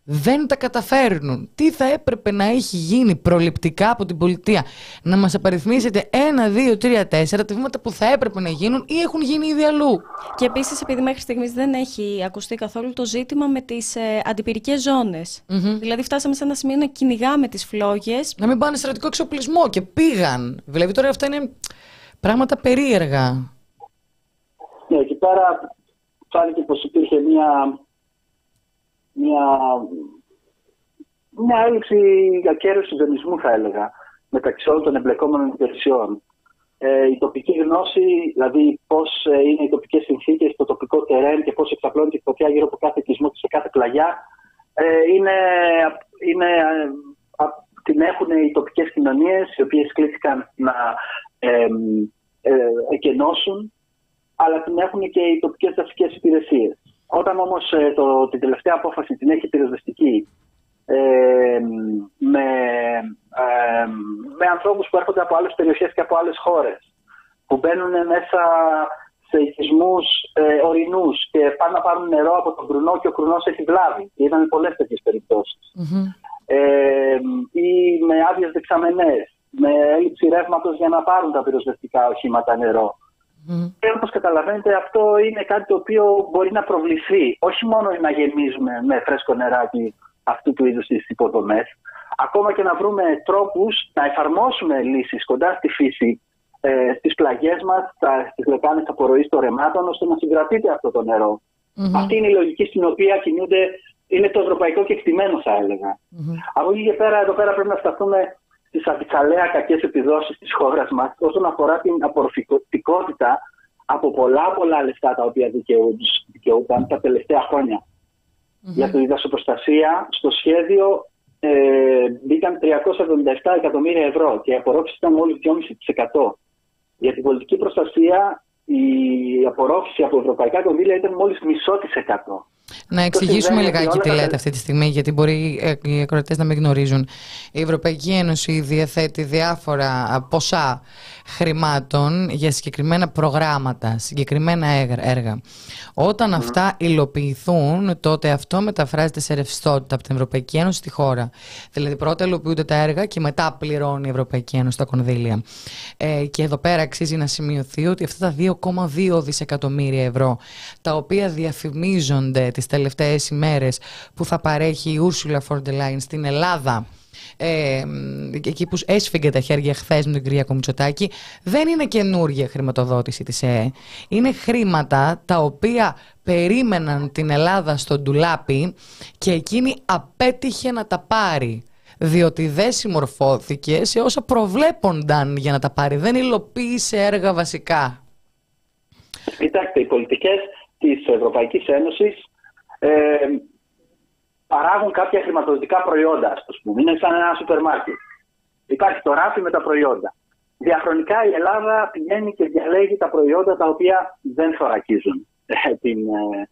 δεν τα καταφέρνουν. Τι θα έπρεπε να έχει γίνει προληπτικά από την πολιτεία; Να μας απαριθμίσετε ένα, δύο, τρία, τέσσερα τα βήματα που θα έπρεπε να γίνουν ή έχουν γίνει ήδη αλλού; Και επίσης επειδή μέχρι στιγμής δεν έχει ακουστεί καθόλου το ζήτημα με τις ε, αντιπυρικές ζώνες. Δηλαδή φτάσαμε σε ένα σημείο να κυνηγάμε τις φλόγες. Να μην πάνε στρατικό εξοπλισμό και πήγαν. Δηλαδή τώρα αυτά είναι πράγματα περίεργα. Ναι, εκεί πέρα φάνηκε πως υπήρχε μια μια, μια έλλειψη ακέραιου συντονισμού, θα έλεγα, μεταξύ όλων των εμπλεκόμενων υπηρεσιών. Ε, η τοπική γνώση, δηλαδή πώς ε, είναι οι τοπικές συνθήκες, το τοπικό τερέν και πώς εξαπλώνεται η φωτιά γύρω από κάθε οικισμό και σε κάθε πλαγιά, ε, είναι, είναι, ε, την έχουν οι τοπικές κοινωνίες, οι οποίες κλήθηκαν να ε, ε, εκενώσουν, αλλά την έχουν και οι τοπικές δασικές υπηρεσίες. Όταν όμως ε, το, την τελευταία απόφαση την έχει πυροσβεστική ε, με, ε, με ανθρώπους που έρχονται από άλλες περιοχές και από άλλες χώρες που μπαίνουν μέσα σε οικισμούς ε, ορεινούς και πάνε να πάρουν νερό από τον κρουνό και ο κρουνός έχει βλάβει. Είδαμε πολλές τέτοιες Ε, ή με άδειες δεξαμενές, με έλλειψη ρεύματος για να πάρουν τα πυροσβεστικά οχήματα νερό. Mm. Και όπως καταλαβαίνετε, αυτό είναι κάτι το οποίο μπορεί να προβληθεί. Όχι μόνο να γεμίζουμε με φρέσκο νεράκι αυτού του είδους τις υποδομές, ακόμα και να βρούμε τρόπους να εφαρμόσουμε λύσεις κοντά στη φύση, ε, στις πλαγιές μας, στις λεκάνες απορροής των ρεμάτων, ώστε να συγκρατείται αυτό το νερο Αυτή είναι η λογική στην οποία κινούνται. Είναι το ευρωπαϊκό κεκτημένο, θα έλεγα. Mm-hmm. Από εκεί και πέρα, εδώ πέρα πρέπει να σταθούμε τις αντικαλέα κακές επιδόσεις της χώρας μας όσον αφορά την απορροφητικότητα από πολλά πολλά λεφτά τα οποία δικαιούταν τα τελευταία Για τη δασοπροστασία στο σχέδιο ε, μπήκαν 377 εκατομμύρια ευρώ και η απορρόφησης ήταν μόλις 2,5%. Για την πολιτική προστασία η απορρόφηση από ευρωπαϊκά κονδύλια ήταν μόλις μισό της εκατό. Να εξηγήσουμε λιγάκι τι λέτε αυτή τη στιγμή, γιατί μπορεί ε, οι ακροατές να μην γνωρίζουν. Η Ευρωπαϊκή Ένωση διαθέτει διάφορα ποσά χρημάτων για συγκεκριμένα προγράμματα, συγκεκριμένα έργα. Όταν αυτά υλοποιηθούν, τότε αυτό μεταφράζεται σε ρευστότητα από την Ευρωπαϊκή Ένωση στη χώρα. Δηλαδή, πρώτα υλοποιούνται τα έργα και μετά πληρώνει η Ευρωπαϊκή Ένωση τα κονδύλια. Ε, και εδώ πέρα αξίζει να σημειωθεί ότι αυτά τα 2,2 δισεκατομμύρια ευρώ, τα οποία διαφημίζονται τις τελευταίες ημέρες που θα παρέχει η Ursula von der Leyen στην Ελλάδα ε, εκεί που έσφυγε τα χέρια χθες με την κυρία Κομιτσοτάκη, δεν είναι καινούργια χρηματοδότηση της ΕΕ. Είναι χρήματα τα οποία περίμεναν την Ελλάδα στο ντουλάπι και εκείνη απέτυχε να τα πάρει διότι δεν συμμορφώθηκε σε όσα προβλέπονταν για να τα πάρει. Δεν υλοποίησε έργα βασικά. Κοιτάξτε, οι πολιτικές της Ευρωπαϊκής Ένωσης ε, παράγουν κάποια χρηματοδοτικά προϊόντα, ας πούμε. Είναι σαν ένα σούπερ μάρκετ. Υπάρχει το ράφι με τα προϊόντα. Διαχρονικά η Ελλάδα πηγαίνει και διαλέγει τα προϊόντα τα οποία δεν θωρακίζουν ε, την, ε,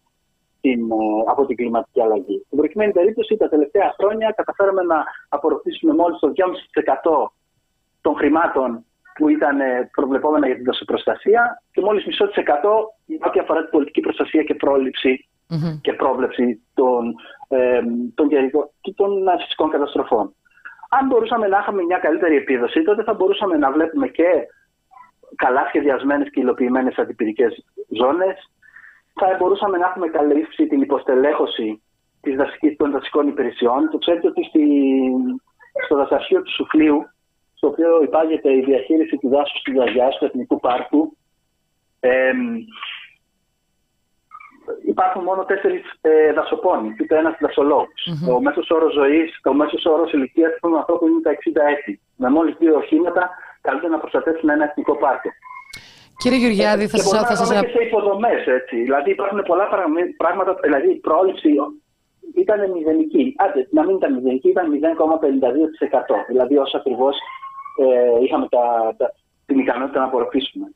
την, ε, από την κλιματική αλλαγή. Στην προκειμένη περίπτωση, τα τελευταία χρόνια καταφέραμε να απορροφήσουμε μόλις το 2,5% των χρημάτων που ήταν προβλεπόμενα για την προστασία και μόλις μισό τη εκατό ό,τι αφορά την πολιτική προστασία και πρόληψη και πρόβλεψη των, ε, των, των φυσικών καταστροφών. Αν μπορούσαμε να είχαμε μια καλύτερη επίδοση, τότε θα μπορούσαμε να βλέπουμε και καλά σχεδιασμένες και υλοποιημένες αντιπυρικές ζώνες. Θα μπορούσαμε να έχουμε καλύψει την υποστελέχωση της δασικής, των δασικών υπηρεσιών. Το ξέρετε ότι στη, στο δασαρχείο του Σουφλίου, στο οποίο υπάγεται η διαχείριση του δάσους του Δαγιάς, του Εθνικού Πάρκου, ε, υπάρχουν μόνο τέσσερις ε, δασοπόνοι, ούτε ένας δασολόγος. Mm-hmm. Ο μέσος όρος ζωής, ο μέσος όρος ηλικίας των ανθρώπων είναι τα 60 έτη. Με μόλις δύο οχήματα καλούνται να προστατεύσουν ένα εθνικό πάρκο. Κύριε Γεωργιάδη, θα σα θα σας... και σε υποδομές, έτσι. Δηλαδή υπάρχουν πολλά πράγματα, δηλαδή η πρόληψη ήταν μηδενική. Άντε, να μην ήταν μηδενική, ήταν 0,52%. Δηλαδή όσο ακριβώς ε, είχαμε τα, τα, την ικανότητα να απορροφήσουμε.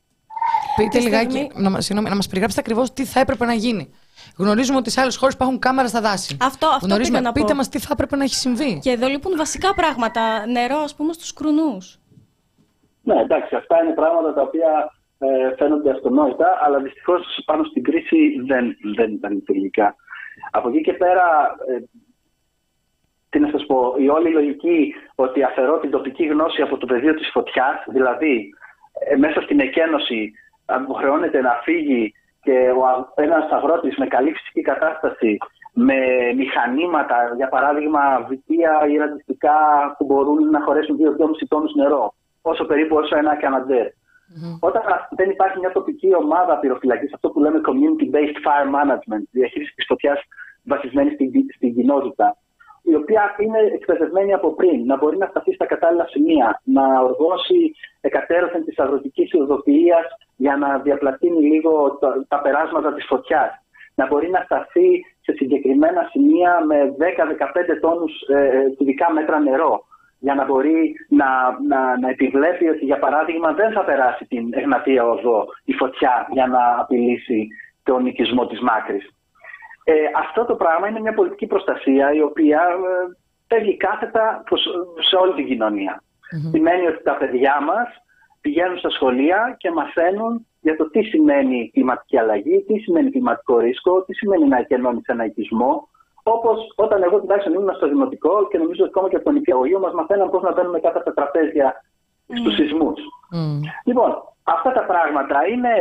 Πείτε λιγάκι, να, συγγνώμη, να μας περιγράψετε ακριβώς τι θα έπρεπε να γίνει. Γνωρίζουμε ότι σε άλλες χώρες υπάρχουν κάμερα στα δάση. Αυτό, αυτό Γνωρίζουμε. να Πείτε μας τι θα έπρεπε να έχει συμβεί. Και εδώ λείπουν βασικά πράγματα. Νερό, ας πούμε, στους κρουνούς. Ναι, εντάξει, αυτά είναι πράγματα τα οποία ε, φαίνονται αυτονόητα, αλλά δυστυχώς πάνω στην κρίση δεν, δεν ήταν λειτουργικά. Από εκεί και πέρα, ε, τι να σας πω, η όλη λογική ότι αφαιρώ την τοπική γνώση από το πεδίο της φωτιάς, δηλαδή ε, μέσα στην εκένωση υποχρεώνεται να φύγει και ένας αγρότης με καλή φυσική κατάσταση, με μηχανήματα, για παράδειγμα βιτία ή ραντιστικά που μπορούν να χωρέσουν 2-2,5 τόνους νερό, όσο περίπου όσο ένα καναντέρ. Mm-hmm. Όταν δεν υπάρχει μια τοπική ομάδα πυροφυλακής, αυτό που λέμε community-based fire management, διαχείριση τη φωτιά βασισμένη στην, στην κοινότητα, η οποία είναι εκπαιδευμένη από πριν, να μπορεί να σταθεί στα κατάλληλα σημεία, να οργώσει εκατέρωθεν της αγροτικής οδοποιία για να διαπλατείνει λίγο τα, τα περάσματα της φωτιάς. Να μπορεί να σταθεί σε συγκεκριμένα σημεία με 10-15 τόνους ε, κυβικά μέτρα νερό για να μπορεί να, να, να επιβλέπει ότι για παράδειγμα δεν θα περάσει την Εγνατία Οδό η φωτιά για να απειλήσει τον οικισμό της Μάκρης. Ε, αυτό το πράγμα είναι μια πολιτική προστασία η οποία ε, φεύγει κάθετα σε όλη την κοινωνία. Mm-hmm. Σημαίνει ότι τα παιδιά μας πηγαίνουν στα σχολεία και μαθαίνουν για το τι σημαίνει κλιματική αλλαγή, τι σημαίνει κλιματικό ρίσκο, τι σημαίνει να εκενώνεις ένα οικισμό. Όπως όταν εγώ τουλάχιστον ήμουν στο δημοτικό και νομίζω ότι ακόμα και από τον νηπιαγωγείο μας μαθαίναν πώς να μπαίνουμε κάτω από τα τραπέζια mm. στους σεισμούς. Mm. Λοιπόν, αυτά τα πράγματα είναι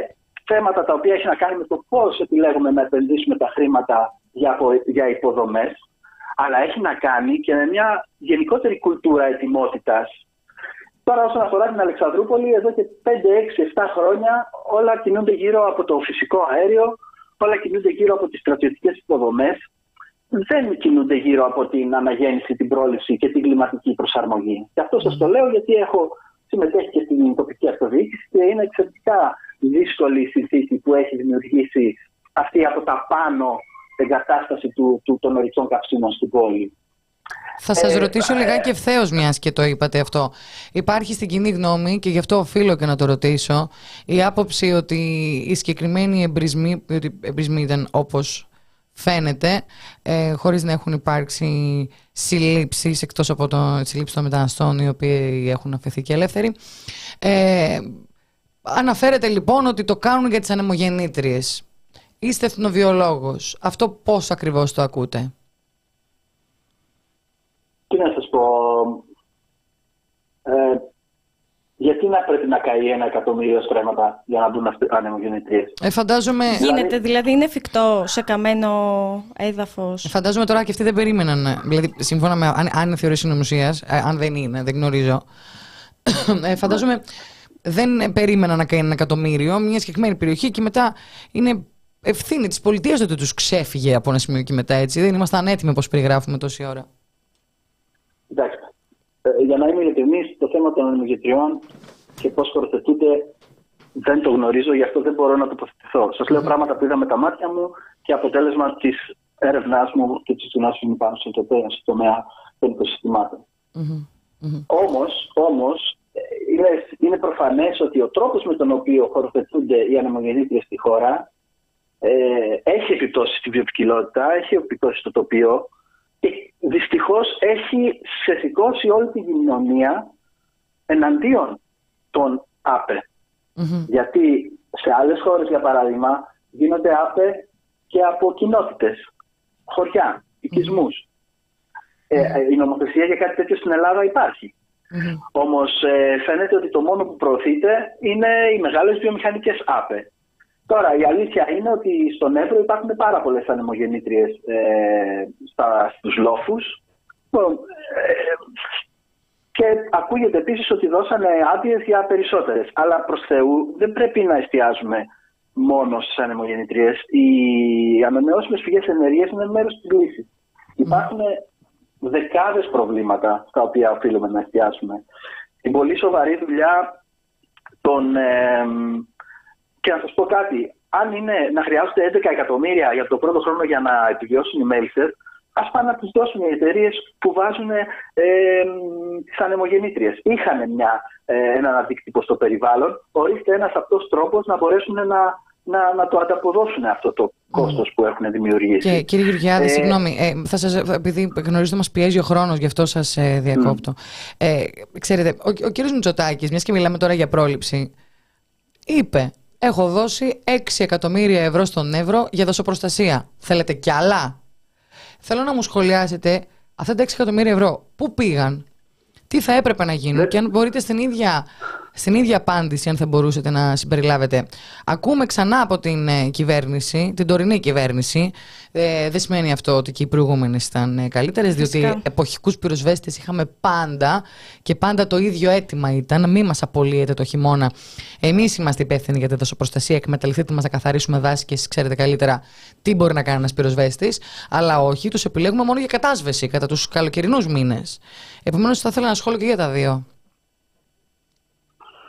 θέματα τα οποία έχει να κάνει με το πώς επιλέγουμε να επενδύσουμε τα χρήματα για, για υποδομές, αλλά έχει να κάνει και με μια γενικότερη κουλτούρα ετοιμότητας. Τώρα, όσον αφορά την Αλεξανδρούπολη, εδώ και 5, 6, 7 χρόνια όλα κινούνται γύρω από το φυσικό αέριο, όλα κινούνται γύρω από τις στρατιωτικές υποδομές. Δεν κινούνται γύρω από την αναγέννηση, την πρόληψη και την κλιματική προσαρμογή. Και αυτό σας το λέω γιατί έχω συμμετέχει και στην τοπική αυτοδιοίκηση και είναι εξαιρετικά δύσκολη συνθήκη που έχει δημιουργήσει αυτή από τα πάνω εγκατάσταση του, του, των ορυκτών καυσίμων στην πόλη. Θα σας ε, ρωτήσω ε, λιγάκι ευθέως μιας και το είπατε αυτό. Υπάρχει στην κοινή γνώμη και γι' αυτό οφείλω και να το ρωτήσω η άποψη ότι οι συγκεκριμένοι εμπρισμοί, ότι εμπρισμοί ήταν όπως φαίνεται, ε, χωρίς να έχουν υπάρξει συλλήψεις εκτός από το συλλήψεις των μεταναστών οι οποίοι έχουν αφαιθεί και ελεύθεροι. Ε, αναφέρεται λοιπόν ότι το κάνουν για τις ανεμογεννήτριες. Είστε εθνοβιολόγος. Αυτό πώς ακριβώς το ακούτε; Τι να σας πω. Ε, γιατί να πρέπει να καεί ένα εκατομμύριο στρέμματα για να μπουν ανεμογεννητρίε. Ε, φαντάζομαι. Γίνεται, δηλαδή είναι εφικτό σε καμένο έδαφος. Ε, φαντάζομαι τώρα και αυτοί δεν περίμεναν. Ε, δηλαδή, σύμφωνα με. Αν, αν είναι θεωρία συνωμοσία, ε, αν δεν είναι, δεν γνωρίζω. Ε, φαντάζομαι δεν περίμεναν να καεί ένα εκατομμύριο, μια συγκεκριμένη περιοχή και μετά είναι ευθύνη της πολιτείας ότι τους ξέφυγε από ένα σημείο και μετά έτσι. Δεν ήμασταν έτοιμοι όπως περιγράφουμε τόση ώρα. Εντάξει. Ε, για να είμαι ειλικρινής, το θέμα των ανεμογετριών και πώς χωροθετούνται δεν το γνωρίζω, γι' αυτό δεν μπορώ να τοποθετηθώ. Σας λέω πράγματα που είδα με τα μάτια μου και αποτέλεσμα της έρευνάς μου και της γνώση μου πάνω στο τομέα των οικοσυστημάτων. Όμως, όμως ε, είναι, είναι προφανές ότι ο τρόπος με τον οποίο χωροθετούνται οι ανεμογεννήτριες στη χώρα ε, έχει επιπτώσεις στη βιοποικιλότητα, έχει επιπτώσεις στο τοπίο και δυστυχώς έχει σηκώσει όλη την κοινωνία εναντίον των ΑΠΕ. Γιατί σε άλλες χώρες, για παράδειγμα, γίνονται ΑΠΕ και από κοινότητες, χωριά, οικισμούς. Ε, ε, η νομοθεσία για κάτι τέτοιο στην Ελλάδα υπάρχει. Mm-hmm. Όμως ε, φαίνεται ότι το μόνο που προωθείται είναι οι μεγάλες βιομηχανικές ΑΠΕ. Τώρα, η αλήθεια είναι ότι στον Εύρο υπάρχουν πάρα πολλές ανεμογεννήτριες ε, στους λόφους. Ε, και ακούγεται επίσης ότι δώσανε άδειες για περισσότερες. Αλλά προς Θεού δεν πρέπει να εστιάζουμε μόνο στις ανεμογεννητρίε. Οι ανανεώσιμες πηγές ενέργειας είναι μέρος της λύσης. Υπάρχουν δεκάδες προβλήματα στα οποία οφείλουμε να εστιάσουμε. Την πολύ σοβαρή δουλειά των. Ε, και να σας πω κάτι, αν είναι να χρειάζονται 11 εκατομμύρια για το πρώτο χρόνο για να επιβιώσουν οι μέλισσες, ας πάνε να τους δώσουν οι εταιρείες που βάζουν ε, τις ανεμογεννήτριες. Είχαν μια, ε, έναν αντίκτυπο στο περιβάλλον. Ορίστε ένας αυτός τρόπος να μπορέσουν να, να, να το ανταποδώσουν αυτό το κόστος που έχουν δημιουργήσει. Και κύριε Γεωργιάδη, ε, συγγνώμη, ε, θα σας, επειδή γνωρίζω ότι μας πιέζει ο χρόνος, γι' αυτό σας ε, διακόπτω. Ε, ξέρετε, ο, ο κύριος Μητσοτάκης, μιας και μιλάμε τώρα για πρόληψη, είπε έχω δώσει 6 εκατομμύρια ευρώ στον Εύρο για δοσοπροστασία. Θέλετε κι άλλα; Θέλω να μου σχολιάσετε αυτά τα 6 εκατομμύρια ευρώ. Πού πήγαν, τι θα έπρεπε να γίνουν; Ναι. και αν μπορείτε στην ίδια στην ίδια απάντηση, αν θα μπορούσατε να συμπεριλάβετε. Ακούμε ξανά από την ε, κυβέρνηση, την τωρινή κυβέρνηση. Ε, δεν σημαίνει αυτό ότι και οι προηγούμενες ήταν ε, καλύτερες, διότι εποχικούς πυροσβέστες είχαμε πάντα και πάντα το ίδιο αίτημα ήταν. Μην μας απολύετε το χειμώνα. Εμείς είμαστε υπεύθυνοι για τη δοσοπροστασία. Εκμεταλλευτείτε μας να καθαρίσουμε δάση και εσεί ξέρετε καλύτερα τι μπορεί να κάνει ένας πυροσβέστης. Αλλά όχι, τους επιλέγουμε μόνο για κατάσβεση κατά τους καλοκαιρινούς μήνες. Επομένως, θα ήθελα να σχόλιο και για τα δύο.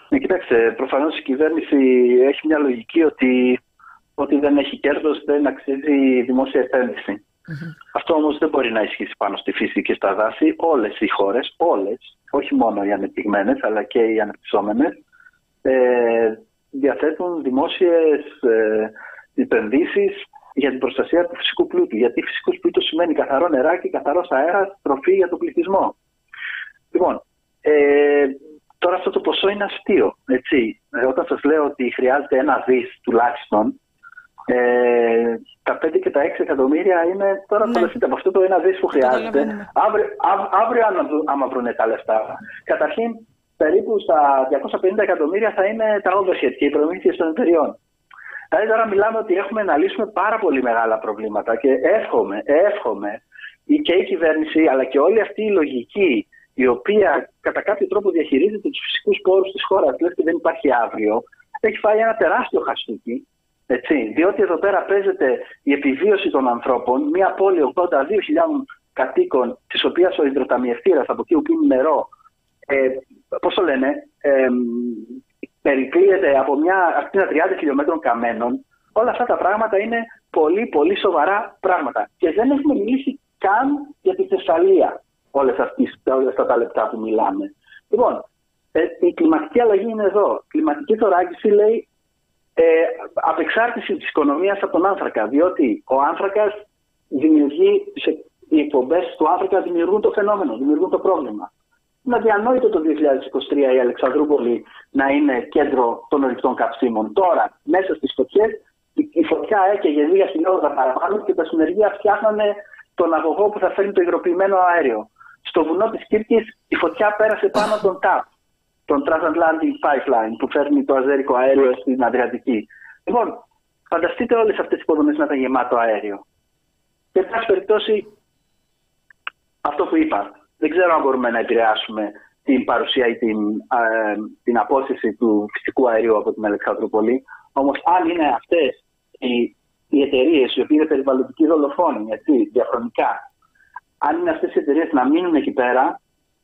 Ναι, κοιτάξτε, προφανώς η κυβέρνηση έχει μια λογική ότι ότι δεν έχει κέρδος δεν αξίζει δημόσια Αυτό όμως δεν μπορεί να ισχύσει πάνω στη φύση και στα δάση. Όλες οι χώρες, όλες, όχι μόνο οι ανεπτυγμένες αλλά και οι ανεπτυσσόμενες, ε, διαθέτουν δημόσιες ε, επενδύσεις για την προστασία του φυσικού πλούτου. Γιατί φυσικός πλούτος σημαίνει καθαρό νεράκι, καθαρός αέρας, τροφή για τον πληθυσμό. Λοιπόν, ε, Τώρα αυτό το ποσό είναι αστείο. Έτσι. Ε, όταν σας λέω ότι χρειάζεται ένα δις τουλάχιστον, ε, τα 5 και τα 6 εκατομμύρια είναι τώρα ναι. φανταστείτε από αυτό το ένα δις που χρειάζεται. Αύριο, αύριο άμα βρουν τα λεφτά. Καταρχήν, περίπου στα 250 εκατομμύρια θα είναι τα overhead και οι προμήθειες των εταιριών. Δηλαδή τώρα μιλάμε ότι έχουμε να λύσουμε πάρα πολύ μεγάλα προβλήματα και εύχομαι, εύχομαι και η κυβέρνηση αλλά και όλη αυτή η λογική η οποία κατά κάποιο τρόπο διαχειρίζεται τους φυσικούς πόρους της χώρας, λες και δεν υπάρχει αύριο, έχει φάει ένα τεράστιο χαστούκι. Έτσι, διότι εδώ πέρα παίζεται η επιβίωση των ανθρώπων, μια πόλη 82.000 κατοίκων, της οποίας ο υδροταμιευτήρας από εκεί που πίνει νερό, ε, πώς το λένε, ε, περικλείεται από μια ακτίνα 30 χιλιόμετρων καμένων, όλα αυτά τα πράγματα είναι πολύ πολύ σοβαρά πράγματα. Και δεν έχουμε μιλήσει καν για τη Θεσσαλία όλες, όλες αυτά τα λεπτά που μιλάμε. Λοιπόν, ε, η κλιματική αλλαγή είναι εδώ. Η κλιματική θωράκιση λέει ε, απεξάρτηση της οικονομίας από τον άνθρακα, διότι ο άνθρακας δημιουργεί, οι εκπομπές του άνθρακα δημιουργούν το φαινόμενο, δημιουργούν το πρόβλημα. Είναι αδιανόητο το 2023 η Αλεξανδρούπολη να είναι κέντρο των ορυκτών καυσίμων. Τώρα, μέσα στις φωτιές, η φωτιά έκαιγε λίγα χιλιόμετρα παραπάνω και τα συνεργεία φτιάχνανε τον αγωγό που θα φέρνει το υγροποιημένο αέριο. Στο βουνό της Κύρκης η φωτιά πέρασε πάνω από τον ΤΑΠ, τον Transatlantic Pipeline που φέρνει το αζέρικο αέριο στην Αδριατική. Λοιπόν, φανταστείτε όλες αυτές τις υποδομές να ήταν γεμάτο αέριο. Και, εν πάση περιπτώσει, αυτό που είπα, δεν ξέρω αν μπορούμε να επηρεάσουμε την παρουσία ή την, ε, την απόσταση του φυσικού αερίου από την Αλεξανδρούπολη. Όμως, αν είναι αυτές οι, οι εταιρείες οι οποίες είναι περιβαλλοντικοί δολοφόνοι, έτσι, διαχρονικά, αν είναι αυτές οι εταιρείες να μείνουν εκεί πέρα,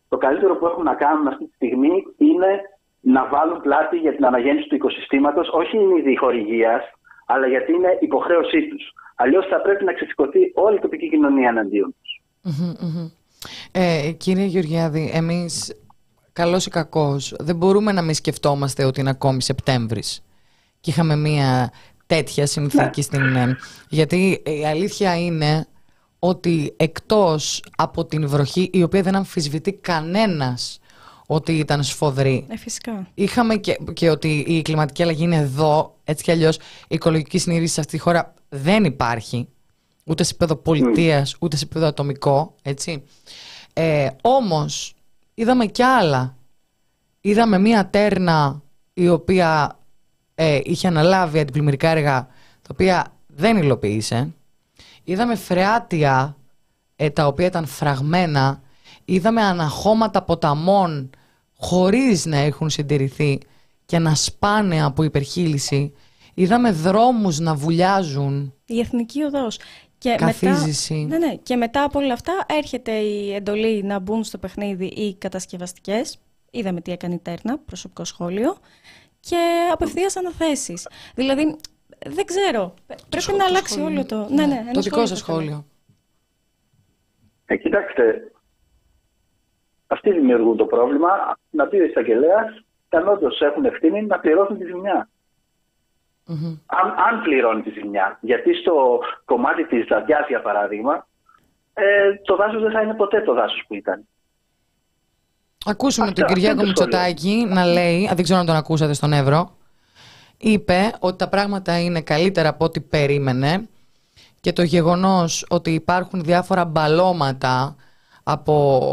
το καλύτερο που έχουν να κάνουν αυτή τη στιγμή είναι να βάλουν πλάτη για την αναγέννηση του οικοσυστήματος, όχι είναι είδη χορηγία, αλλά γιατί είναι υποχρέωσή τους. Αλλιώς θα πρέπει να ξεσηκωθεί όλη η τοπική κοινωνία εναντίον τους. Ε, κύριε Γεωργιάδη, εμείς καλός ή κακός δεν μπορούμε να μην σκεφτόμαστε ότι είναι ακόμη Σεπτέμβρης και είχαμε μία τέτοια συνθήκη ναι. στην... Ε, γιατί η αλήθεια είναι ότι εκτός από την βροχή η οποία δεν αμφισβητεί κανένας ότι ήταν σφοδρή. Ε, φυσικά. Είχαμε και, και ότι η κλιματική αλλαγή είναι εδώ, έτσι κι αλλιώς η οικολογική συνείδηση σε αυτή τη χώρα δεν υπάρχει ούτε σε επίπεδο πολιτείας, ούτε σε επίπεδο ατομικό, έτσι. Ε, όμως, είδαμε κι άλλα. Είδαμε μία τέρνα η οποία ε, είχε αναλάβει αντιπλημμυρικά έργα, τα οποία δεν υλοποίησε. Είδαμε φρεάτια ε, τα οποία ήταν φραγμένα. Είδαμε αναχώματα ποταμών χωρίς να έχουν συντηρηθεί και να σπάνε από υπερχείληση. Είδαμε δρόμους να βουλιάζουν. Η Εθνική Οδός. Και Καθίζηση. Μετά, ναι, ναι. Και μετά από όλα αυτά έρχεται η εντολή να μπουν στο παιχνίδι οι κατασκευαστικές. Είδαμε τι έκανε η Τέρνα, προσωπικό σχόλιο. Και απευθείας αναθέσεις. Δηλαδή, δεν ξέρω. πρέπει να αλλάξει όλο το. Ναι, ναι, το δικό σας σχόλιο. Ε, κοιτάξτε, αυτοί δημιουργούν το πρόβλημα. Να πει ο εισαγγελέας, αν όντω έχουν ευθύνη, να πληρώσουν τη ζημιά. Αν, αν πληρώνει τη ζημιά. Γιατί στο κομμάτι της Ζαντιά, για παράδειγμα, ε, το δάσος δεν θα είναι ποτέ το δάσος που ήταν. Ακούσουμε τον Κυριάκο Μητσοτάκη να λέει, δεν ξέρω αν τον ακούσατε στον Εύρο, είπε ότι τα πράγματα είναι καλύτερα από ό,τι περίμενε και το γεγονός ότι υπάρχουν διάφορα μπαλώματα από,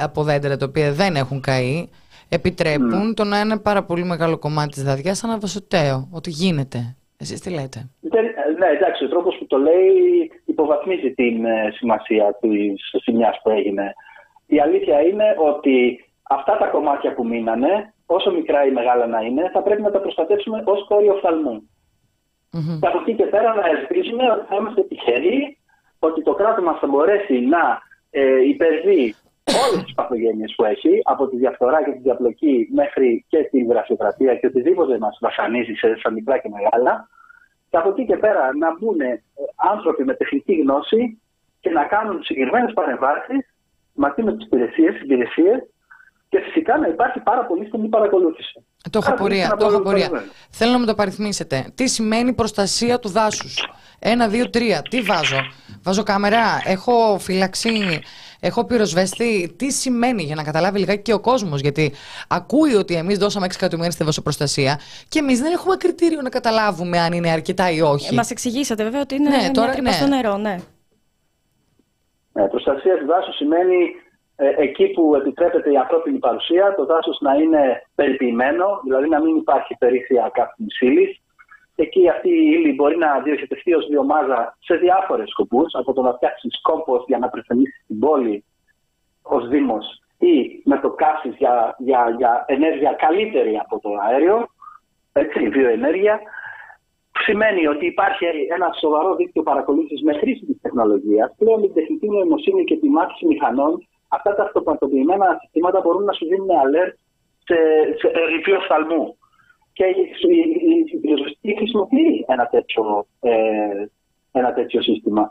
από δέντρα τα οποία δεν έχουν καεί επιτρέπουν mm. το να είναι πάρα πολύ μεγάλο κομμάτι της δαδιάς αναβασωτέο, ότι γίνεται. Εσείς τι λέτε; Ναι, εντάξει, ο τρόπος που το λέει υποβαθμίζει την ε, σημασία της ζημιάς που έγινε. Η αλήθεια είναι ότι αυτά τα κομμάτια που μείνανε, όσο μικρά ή μεγάλα να είναι, θα πρέπει να τα προστατεύσουμε ως κόριο φθαλμού. Mm-hmm. Από εκεί και πέρα να ελπίζουμε ότι θα είμαστε τυχεροί, ότι το κράτος μας θα μπορέσει να ε, υπερβεί όλες τις παθογένειες που έχει, από τη διαφθορά και τη διαπλοκή μέχρι και τη γραφειοκρατία και οτιδήποτε μας βασανίζει σε σαν μικρά και μεγάλα. Και από εκεί και πέρα να μπουν ε, άνθρωποι με τεχνική γνώση και να κάνουν συγκεκριμένες παρεμβάσεις μαζί με τις υπηρεσίες, υπηρεσίες και φυσικά να υπάρχει πάρα πολύ στενή παρακολούθηση. Το έχω πορεία. Το έχω πορεία. Θέλω να μου το παριθμίσετε. Τι σημαίνει προστασία του δάσους; Ένα, δύο, τρία. Τι βάζω; Βάζω κάμερα; Έχω φυλαξή έχω πυροσβεστεί. Τι σημαίνει για να καταλάβει λιγάκι και ο κόσμος; Γιατί ακούει ότι εμείς δώσαμε 6 εκατομμύρια στη δασοπροστασία και εμείς δεν έχουμε κριτήριο να καταλάβουμε αν είναι αρκετά ή όχι. Ε, Μας εξηγήσατε βέβαια ότι είναι ναι, τώρα, ναι. στο νερό, ναι. Ναι, προστασία του δάσους σημαίνει ε, εκεί που επιτρέπεται η ανθρώπινη παρουσία, το δάσος να είναι περιποιημένο, δηλαδή να μην υπάρχει περίθεια καύσιμη ύλη, Εκεί αυτή η ύλη μπορεί να διοχετευτεί ως βιομάζα σε διάφορες σκοπούς, από το να φτιάξει κόμπο για να πρεσβενήσει την πόλη ως Δήμος ή να το κάσει για, για, για ενέργεια καλύτερη από το αέριο, έτσι, βιοενέργεια. Σημαίνει ότι υπάρχει ένα σοβαρό δίκτυο παρακολούθησης με χρήση της τεχνολογίας. Πλέον με την τεχνητή νοημοσύνη και τη μάθηση μηχανών, αυτά τα αυτοματοποιημένα συστήματα μπορούν να σου δίνουν alert σε, σε φθαλμού. Και η πυροσβεστική χρησιμοποιεί ένα τέτοιο, ε, ένα τέτοιο σύστημα.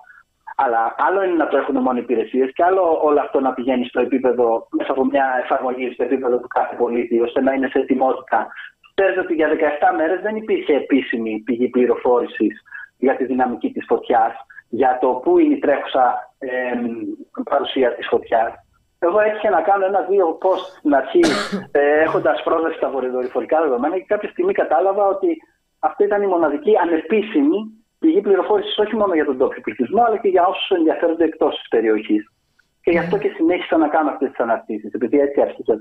Αλλά άλλο είναι να το έχουν μόνο υπηρεσίες και άλλο όλο αυτό να πηγαίνει στο επίπεδο, μέσα από μια εφαρμογή στο επίπεδο του κάθε πολίτη, ώστε να είναι σε ετοιμότητα. Ξέρετε ότι για 17 μέρες δεν υπήρχε επίσημη πηγή πληροφόρησης για τη δυναμική της φωτιάς, για το πού είναι η τρέχουσα ε, παρουσία της φωτιάς. Εγώ έτυχε να κάνω ένα-δύο post στην αρχή, ε, έχοντας πρόσβαση στα βορειοδορυφορικά δεδομένα και κάποια στιγμή κατάλαβα ότι αυτή ήταν η μοναδική ανεπίσημη πηγή πληροφόρησης όχι μόνο για τον τόπιο πληθυσμό, αλλά και για όσους ενδιαφέρονται εκτός της περιοχής. Και γι' αυτό και συνέχισα να κάνω αυτές τις αναρτήσεις, επειδή έτσι άρχισα.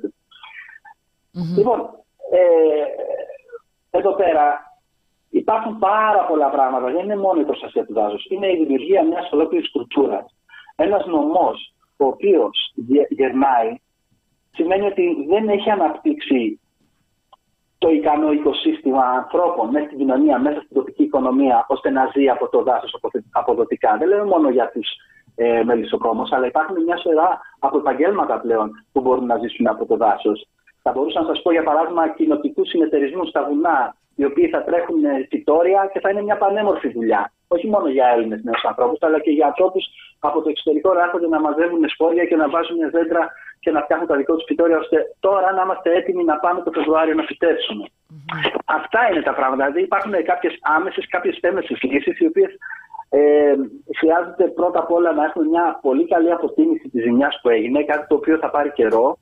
Λοιπόν, ε, εδώ πέρα υπάρχουν πάρα πολλά πράγματα. Δεν είναι μόνο η προστασία του δάσους. Είναι η δημιουργία μιας ολόκληρης κουλτούρας. Ένας νομός ο οποίος γερνάει σημαίνει ότι δεν έχει αναπτύξει το ικανό οικοσύστημα ανθρώπων μέσα στην κοινωνία, μέσα στην τοπική οικονομία, ώστε να ζει από το δάσος αποδοτικά. Δεν λέμε μόνο για τους ε, μελισσοκόμου, αλλά υπάρχουν μια σειρά από επαγγέλματα πλέον που μπορούν να ζήσουν από το δάσος. Θα μπορούσα να σας πω για παράδειγμα κοινοτικούς συνεταιρισμούς στα βουνά, οι οποίοι θα τρέχουν φυτόρια και θα είναι μια πανέμορφη δουλειά. Όχι μόνο για Έλληνες νέους ανθρώπους, αλλά και για ανθρώπους από το εξωτερικό να έρχονται να μαζεύουν σπόρια και να βάζουν δέντρα και να φτιάχνουν τα δικό τους φυτόρια, ώστε τώρα να είμαστε έτοιμοι να πάμε το Φεβρουάριο να φυτέψουμε. Mm-hmm. Αυτά είναι τα πράγματα. Δηλαδή υπάρχουν κάποιες άμεσες, κάποιες έμεσε λύσεις, οι οποίες ε, χρειάζεται πρώτα απ' όλα να έχουμε μια πολύ καλή αποτίμηση της ζημιάς που έγινε, κάτι το οποίο θα πάρει καιρό.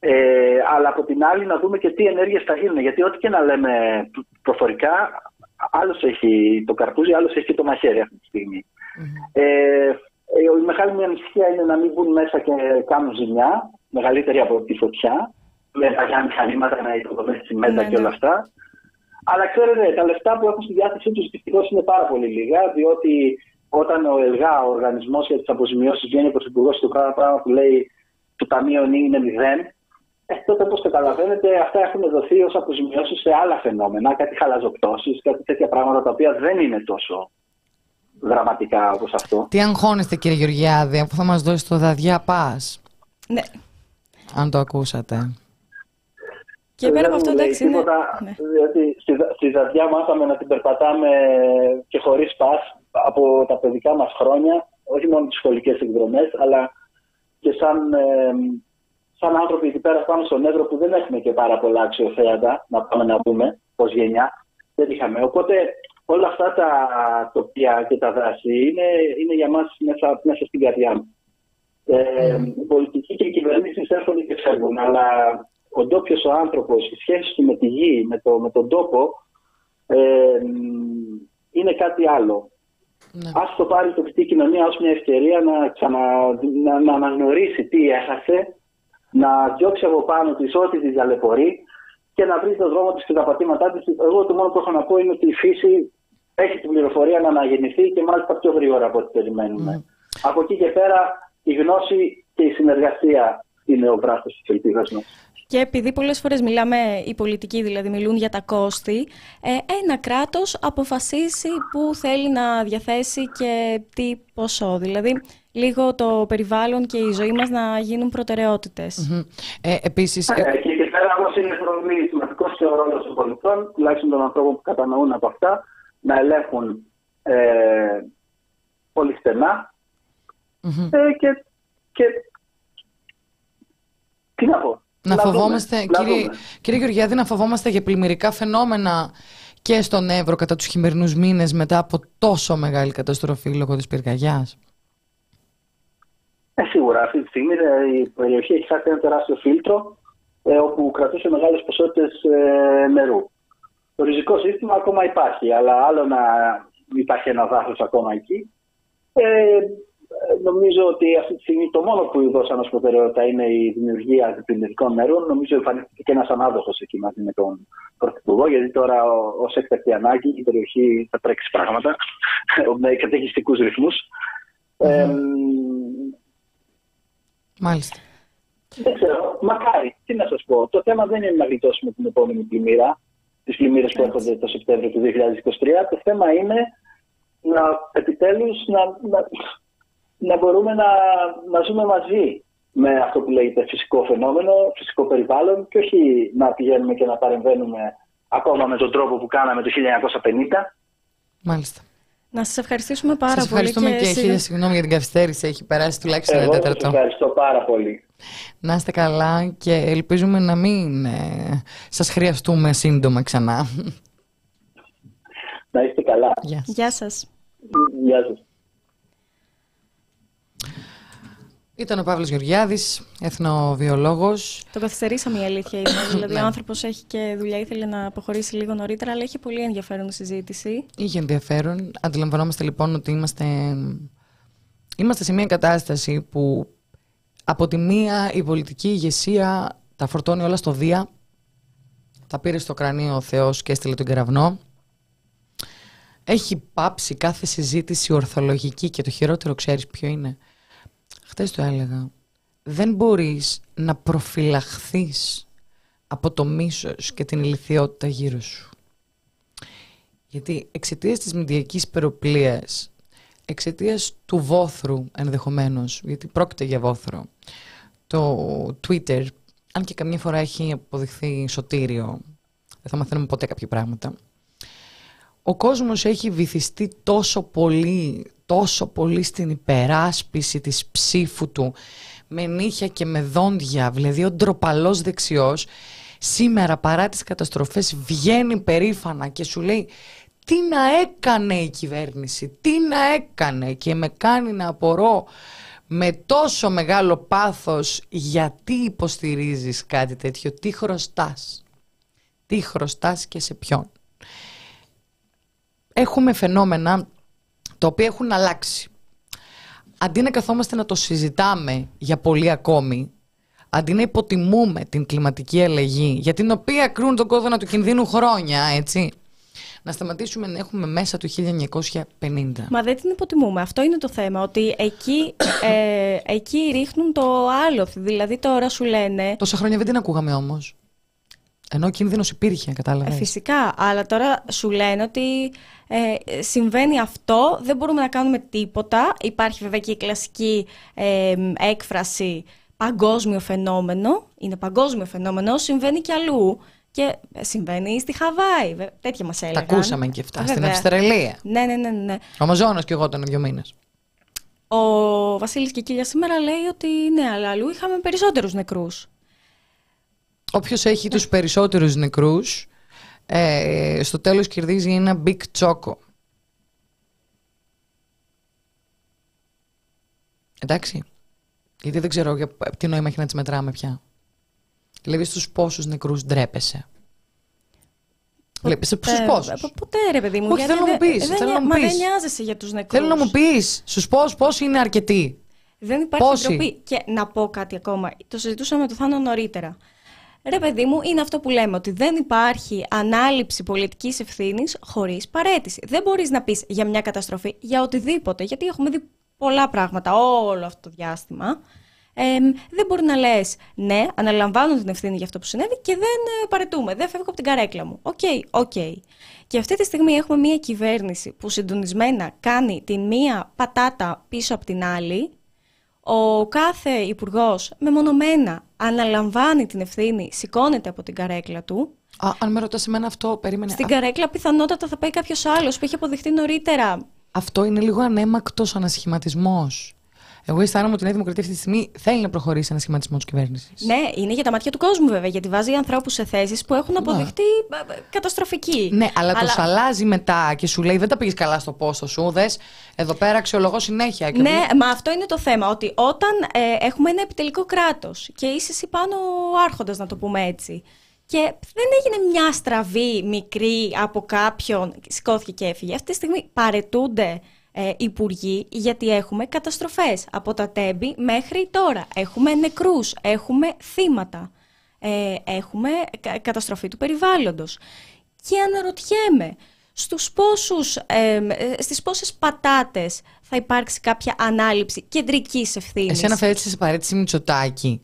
Ε, αλλά από την άλλη να δούμε και τι ενέργειες θα γίνουν. Γιατί ό,τι και να λέμε προφορικά, άλλος έχει το καρπούζι, άλλος έχει και το μαχαίρι αυτή τη στιγμή. Mm-hmm. Ε, ε, η μεγάλη μου ανησυχία είναι να μην μπουν μέσα και κάνουν ζημιά, μεγαλύτερη από τη φωτιά, με παλιά μηχανήματα, να υποδομές τσιμέντα ναι, και όλα ναι. αυτά. Αλλά ξέρετε, τα λεφτά που έχουν στη διάθεσή τους δυστυχώς είναι πάρα πολύ λίγα, διότι όταν ο ΕΛΓΑ, ο Οργανισμός για τις Αποζημιώσεις, βγαίνει ο Υπουργό του πράγμα που λέει το Ταμείο είναι μηδέν, ε, τότε όπως καταλαβαίνετε, αυτά έχουν δοθεί ως αποζημιώσεις σε άλλα φαινόμενα, κάτι χαλαζοπτώσεις, κάτι τέτοια πράγματα τα οποία δεν είναι τόσο δραματικά όπως αυτό. Τι αγχώνεστε κύριε Γεωργιάδη, αφού θα μας δώσει το δαδιά πας; Ναι. Αν το ακούσατε. Και πέρα από αυτό εντάξει είναι... Ναι. Διότι στη, στη δαδιά μάθαμε να την περπατάμε και χωρίς πας από τα παιδικά μας χρόνια, όχι μόνο τις σχολικές εκδρομές, αλλά και σαν, ε, σαν άνθρωποι εκεί πέρα πάνω στον Εύρο που δεν έχουμε και πάρα πολλά αξιοθέατα, να πάμε να δούμε ως γενιά. Δεν είχαμε. Οπότε όλα αυτά τα τοπία και τα δάση είναι, είναι για μας μέσα, μέσα στην καρδιά μου. Ε, mm. Οι πολιτικοί και οι κυβερνήσεις έρχονται και φεύγουν, αλλά ο ντόπιος ο άνθρωπος, η σχέση του με τη γη, με, το, με τον τόπο, ε, είναι κάτι άλλο. Ναι. Ας το πάρει η τοπική κοινωνία ως μια ευκαιρία να, ξανα, να, να αναγνωρίσει τι έχασε, να διώξει από πάνω της ό,τι της ταλαιπωρεί και να βρει τον δρόμο της και τα πατήματά της. Εγώ το μόνο που έχω να πω είναι ότι η φύση έχει την πληροφορία να αναγεννηθεί και μάλιστα πιο γρήγορα από ό,τι περιμένουμε. Από εκεί και πέρα η γνώση και η συνεργασία είναι ο βράχος της ελπίδας μας. Και επειδή πολλές φορές μιλάμε, οι πολιτικοί δηλαδή μιλούν για τα κόστη, ε, ένα κράτος αποφασίσει που θέλει να διαθέσει και τι ποσό. Δηλαδή, λίγο το περιβάλλον και η ζωή μας να γίνουν προτεραιότητες. Mm-hmm. Ε, επίσης... Ε, και εκεί πέρα όμως είναι σημαντικός και ο ρόλος των πολιτών, τουλάχιστον των ανθρώπων που κατανοούν από αυτά, να ελέγχουν ε, πολύ στενά ε, και, και τι να πω. Να, φοβόμαστε, κύριε, κύριε Γεωργιάδη, να φοβόμαστε για πλημμυρικά φαινόμενα και στον Εύρο κατά τους χειμερινούς μήνες μετά από τόσο μεγάλη καταστροφή λόγω της πυρκαγιάς. Ε, σίγουρα. Αυτή τη στιγμή ε, η περιοχή έχει χάσει ένα τεράστιο φίλτρο ε, όπου κρατούσε μεγάλες ποσότητες ε, νερού. Το ριζικό σύστημα ακόμα υπάρχει, αλλά άλλο να υπάρχει ένα δάχος ακόμα εκεί. Ε, νομίζω ότι αυτή τη στιγμή το μόνο που δώσαμε ως προτεραιότητα είναι η δημιουργία αντιπλημμυρικών νερών. Νομίζω εμφανίστηκε και ένας ανάδοχος εκεί μαζί με τον Πρωθυπουργό, γιατί τώρα ως έκτακτη ανάγκη η περιοχή θα τρέξει πράγματα με καταιγιστικούς ρυθμούς. Ε, Μάλιστα. Δεν ξέρω, μακάρι. Τι να σας πω. Το θέμα δεν είναι να γλιτώσουμε την επόμενη πλημμύρα τις πλημμύρες που έρχονται το Σεπτέμβριο του 2023. Το θέμα είναι να επιτέλους να, να, να, μπορούμε να, να ζούμε μαζί με αυτό που λέγεται φυσικό φαινόμενο, φυσικό περιβάλλον και όχι να πηγαίνουμε και να παρεμβαίνουμε ακόμα με τον τρόπο που κάναμε το 1950. Μάλιστα. Να σας ευχαριστήσουμε πάρα Σας πολύ. ευχαριστούμε και, συ- χίλια συγγνώμη για την καθυστέρηση. Έχει περάσει τουλάχιστον ένα Εγώ σας τέταρτο. ευχαριστώ πάρα πολύ. Να είστε καλά και ελπίζουμε να μην ε, σας χρειαστούμε σύντομα ξανά. Να είστε καλά. Γεια σας. Γεια σας. Γεια σας. Ήταν ο Παύλος Γεωργιάδης, εθνοβιολόγος. Το καθυστερήσαμε η αλήθεια είναι. δηλαδή, Ναι. ο άνθρωπος έχει και δουλειά, ήθελε να αποχωρήσει λίγο νωρίτερα, αλλά έχει πολύ ενδιαφέρον η συζήτηση. Είχε ενδιαφέρον. Αντιλαμβανόμαστε λοιπόν ότι είμαστε, είμαστε σε μια κατάσταση που από τη μία η πολιτική ηγεσία τα φορτώνει όλα στο Δία. Τα πήρε στο κρανίο ο Θεός και έστειλε τον κεραυνό. Έχει πάψει κάθε συζήτηση ορθολογική και το χειρότερο ξέρεις ποιο είναι; Χτες το έλεγα. Δεν μπορείς να προφυλαχθείς από το μίσος και την ηλικιότητα γύρω σου. Γιατί εξαιτίας της μηντιακής περοπλίας, εξαιτίας του βόθρου ενδεχομένως, γιατί πρόκειται για βόθρο, το Twitter, αν και καμιά φορά έχει αποδειχθεί σωτήριο, δεν θα μαθαίνουμε ποτέ κάποια πράγματα, ο κόσμος έχει βυθιστεί τόσο πολύ, τόσο πολύ στην υπεράσπιση της ψήφου του, με νύχια και με δόντια, δηλαδή ο ντροπαλός δεξιός, σήμερα παρά τις καταστροφές βγαίνει περήφανα και σου λέει τι να έκανε η κυβέρνηση, τι να έκανε και με κάνει να απορώ με τόσο μεγάλο πάθος γιατί υποστηρίζεις κάτι τέτοιο, τι χρωστάς, τι χρωστάς και σε ποιον έχουμε φαινόμενα τα οποία έχουν αλλάξει. Αντί να καθόμαστε να το συζητάμε για πολύ ακόμη, αντί να υποτιμούμε την κλιματική αλλαγή, για την οποία κρούν τον κόδωνα του κινδύνου χρόνια, έτσι, να σταματήσουμε να έχουμε μέσα του 1950. Μα δεν την υποτιμούμε. Αυτό είναι το θέμα. Ότι εκεί, ε, εκεί ρίχνουν το άλλο. Δηλαδή τώρα σου λένε. Τόσα χρόνια δεν την ακούγαμε όμως. Ενώ ο κίνδυνος υπήρχε, Ε, κατάλαβες. Φυσικά, αλλά τώρα σου λένε ότι ε, συμβαίνει αυτό, δεν μπορούμε να κάνουμε τίποτα. Υπάρχει βέβαια και η κλασική ε, έκφραση παγκόσμιο φαινόμενο. Είναι παγκόσμιο φαινόμενο, συμβαίνει και αλλού. Και ε, συμβαίνει στη Χαβάη. Βε- Τέτοια μας Τα έλεγαν. ακούσαμε και αυτά. Στην Βέβαια. Αυστραλία. Ναι, ναι, ναι, ναι. Ο Αμαζόνας και εγώ ήταν δύο μήνες. Ο Βασίλης Κικίλια σήμερα λέει ότι ναι, αλλά αλλού είχαμε περισσότερους νεκρούς. Όποιος έχει τους περισσότερους νεκρούς, ε, στο τέλος κερδίζει ένα big choco. Εντάξει. Γιατί δεν ξέρω για τι νόημα έχει να τις μετράμε πια. Δηλαδή στους πόσους νεκρούς ντρέπεσαι. Βλέπεις στους Ε, πόσους. πο- Ποτέ ρε παιδί μου. Όχι, γιατί θέλω να μου δεν- πεις, δεν θέλω να νοιά- μου Μα πεις. δεν νοιάζεσαι για τους νεκρούς. Θέλω να μου πεις στους πόσους πόσοι είναι αρκετοί. Δεν υπάρχει Πόσοι; ντροπή. Και να πω κάτι ακόμα. Το συζητούσαμε με τον Θάνο νωρίτερα. Ρε παιδί μου, είναι αυτό που λέμε, ότι δεν υπάρχει ανάληψη πολιτικής ευθύνης χωρίς παρέτηση. Δεν μπορείς να πεις για μια καταστροφή, για οτιδήποτε, γιατί έχουμε δει πολλά πράγματα όλο αυτό το διάστημα. Ε, δεν μπορεί να λες, ναι, αναλαμβάνω την ευθύνη για αυτό που συνέβη και δεν ε, παρετούμε, δεν φεύγω από την καρέκλα μου. OK, OK. Και αυτή τη στιγμή έχουμε μια κυβέρνηση που συντονισμένα κάνει την μία πατάτα πίσω από την άλλη, ο κάθε υπουργός μεμονωμένα αναλαμβάνει την ευθύνη, σηκώνεται από την καρέκλα του. Α, αν με ρωτάς εμένα αυτό, περίμενε. Στην Α, καρέκλα πιθανότατα θα πάει κάποιος άλλος που έχει αποδειχτεί νωρίτερα. Αυτό είναι λίγο ανέμακτος ανασχηματισμός. Εγώ αισθάνομαι ότι η Νέα Δημοκρατία αυτή τη στιγμή θέλει να προχωρήσει ένα σχηματισμό της κυβέρνησης. Ναι, είναι για τα μάτια του κόσμου βέβαια, γιατί βάζει ανθρώπους σε θέσεις που έχουν αποδειχτεί ε, ε, καταστροφικοί. Ναι, αλλά, το σαλάζει μετά και σου λέει: Δεν τα πήγες καλά στο πόστο σου. Δες, εδώ πέρα αξιολογώ συνέχεια. Και Ναι, βλέ- μα αυτό είναι το θέμα. Ότι όταν ε, έχουμε ένα επιτελικό κράτος και είσαι εσύ πάνω ο άρχοντας, να το πούμε έτσι. Και δεν έγινε μια στραβή μικρή από κάποιον, σηκώθηκε και έφυγε. Αυτή τη στιγμή παρετούνται ε, υπουργοί γιατί έχουμε καταστροφές από τα τέμπη μέχρι τώρα. Έχουμε νεκρούς, έχουμε θύματα, ε, έχουμε κα- καταστροφή του περιβάλλοντος. Και αναρωτιέμαι, στους πόσους, ε, ε, στις πόσες πατάτες θα υπάρξει κάποια ανάληψη κεντρικής ευθύνης; Εσένα φέρετε σε παρέτηση Μητσοτάκη.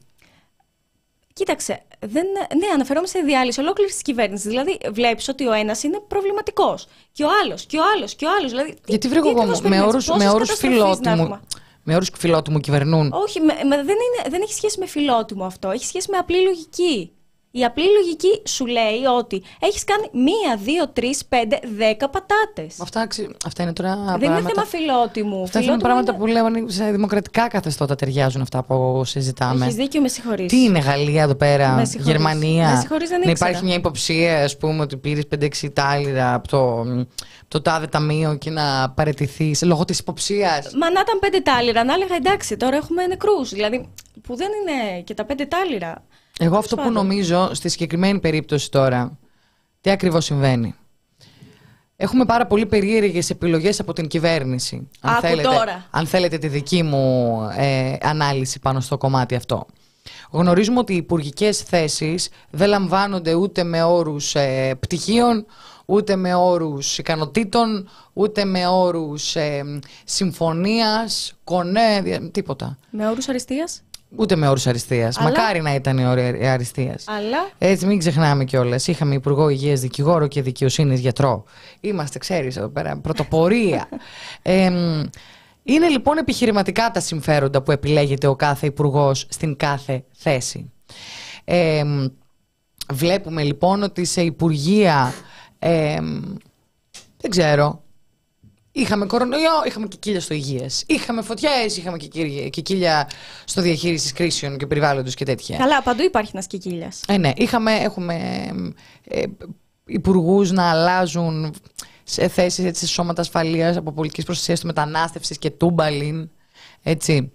Κοίταξε, δεν, ναι, αναφερόμαστε σε διάλυση ολόκληρης της κυβέρνησης. Δηλαδή, βλέπεις ότι ο ένας είναι προβληματικός. Και ο άλλος, και ο άλλος, και ο άλλος. Δηλαδή, τι- Γιατί τι βρήκα εγώ ακριβώς με περιμένεις, όρου πόσες με όρους καταστροφές να φιλότιμου. έχουμε; Με όρους φιλότιμου κυβερνούν; Όχι, με, με- δεν, είναι, δεν έχει σχέση με φιλότιμο αυτό. Έχει σχέση με απλή λογική. Η απλή λογική σου λέει ότι έχεις κάνει μία, δύο, τρεις, πέντε, δέκα πατάτες. Αυτά, αυτά είναι τώρα. Δεν πράγματα... είναι θέμα φιλότιμου. Αυτά είναι πράγματα που λέω σε δημοκρατικά καθεστώτα ταιριάζουν αυτά που συζητάμε. Έχεις δίκιο, με συγχωρείς. Τι είναι Γαλλία εδώ πέρα, με Γερμανία; Με συγχωρείς, δεν να υπάρχει μια υποψία, ας πούμε, ότι πήρες 5-6 τάλιρα από το, το τάδε ταμείο και να παραιτηθεί λόγω της υποψίας; Μα να ήταν πέντε τάλιρα, να έλεγα εντάξει, τώρα έχουμε νεκρούς. Δηλαδή, που δεν είναι και τα πέντε τάλιρα. Εγώ αυτό που νομίζω στη συγκεκριμένη περίπτωση τώρα, τι ακριβώς συμβαίνει. Έχουμε πάρα πολύ περίεργες επιλογές από την κυβέρνηση. Αν, θέλετε, τώρα. αν θέλετε τη δική μου ε, ανάλυση πάνω στο κομμάτι αυτό. Γνωρίζουμε ότι οι υπουργικές θέσεις δεν λαμβάνονται ούτε με όρους ε, πτυχίων, ούτε με όρους ικανοτήτων, ούτε με όρους ε, συμφωνίας, κονέ, τίποτα. Με όρους αριστείας; Ούτε με όρους αριστείας. Αλλά... Μακάρι να ήταν η όρη αριστείας. Αλλά. Έτσι, μην ξεχνάμε κιόλας. Είχαμε Υπουργό Υγείας, Δικηγόρο και Δικαιοσύνης Γιατρό. Είμαστε, ξέρεις, εδώ πέρα, πρωτοπορία. ε, είναι λοιπόν επιχειρηματικά τα συμφέροντα που επιλέγεται ο κάθε υπουργός στην κάθε θέση. Ε, βλέπουμε λοιπόν ότι σε υπουργεία. Ε, δεν ξέρω, Είχαμε κορονοϊό, είχαμε και κύλια στο υγείας. Είχαμε φωτιές, είχαμε και κύλια στο διαχείρισης κρίσεων και περιβάλλοντος και τέτοια. Καλά, παντού υπάρχει ένας κύλια. Ε, ναι, είχαμε, έχουμε ε, υπουργούς να αλλάζουν σε θέσεις σε σώματα ασφαλείας από πολιτικής προστασίας του μετανάστευσης και τούμπαλιν. Έτσι.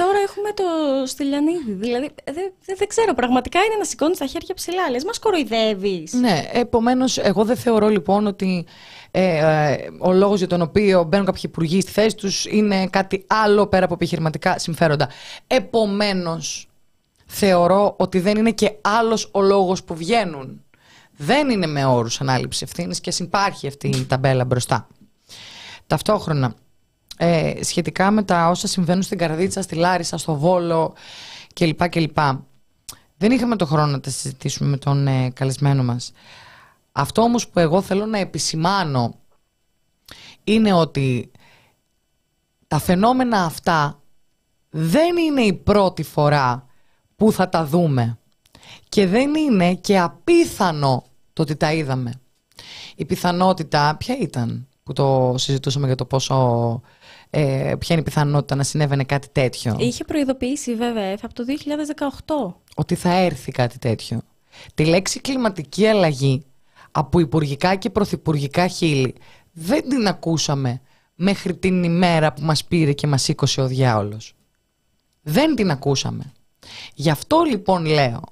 Τώρα έχουμε το Στυλιανίδη. Δηλαδή, δεν, δεν, ξέρω. Πραγματικά είναι να σηκώνεις τα χέρια ψηλά. Λες, μας κοροϊδεύεις. Ναι, επομένως, εγώ δεν θεωρώ λοιπόν ότι ε, ε, ο λόγος για τον οποίο μπαίνουν κάποιοι υπουργοί στη θέση τους είναι κάτι άλλο πέρα από επιχειρηματικά συμφέροντα. Επομένως, θεωρώ ότι δεν είναι και άλλος ο λόγος που βγαίνουν. Δεν είναι με όρους ανάληψης ευθύνης και συμπάρχει αυτή η ταμπέλα μπροστά. Ταυτόχρονα, ε, σχετικά με τα όσα συμβαίνουν στην Καρδίτσα, στη Λάρισα, στο Βόλο κλπ. κλπ. Δεν είχαμε το χρόνο να τα συζητήσουμε με τον ε, καλεσμένο μας. Αυτό όμως που εγώ θέλω να επισημάνω είναι ότι τα φαινόμενα αυτά δεν είναι η πρώτη φορά που θα τα δούμε και δεν είναι και απίθανο το ότι τα είδαμε. Η πιθανότητα ποια ήταν που το συζητούσαμε για το πόσο ε, ποια είναι η πιθανότητα να συνέβαινε κάτι τέτοιο; Είχε προειδοποιήσει βέβαια από το 2018. Ότι θα έρθει κάτι τέτοιο. Τη λέξη κλιματική αλλαγή από υπουργικά και πρωθυπουργικά χείλη δεν την ακούσαμε μέχρι την ημέρα που μας πήρε και μας σήκωσε ο διάολος. Δεν την ακούσαμε. Γι' αυτό λοιπόν λέω,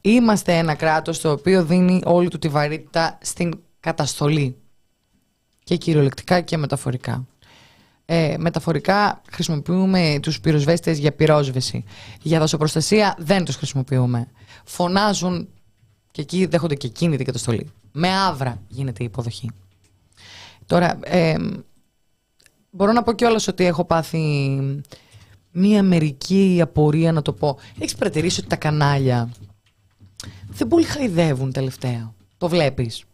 είμαστε ένα κράτος το οποίο δίνει όλη του τη βαρύτητα στην καταστολή. Και κυριολεκτικά και μεταφορικά. Ε, μεταφορικά χρησιμοποιούμε τους πυροσβέστες για πυρόσβεση. Για δασοπροστασία δεν τους χρησιμοποιούμε. Φωνάζουν και εκεί δέχονται και εκείνη την καταστολή. Με άβρα γίνεται η υποδοχή. Τώρα, ε, μπορώ να πω κιόλας ότι έχω πάθει μία μερική απορία να το πω. Έχεις παρατηρήσει ότι τα κανάλια δεν πολύ χαϊδεύουν τελευταία; Το βλέπεις;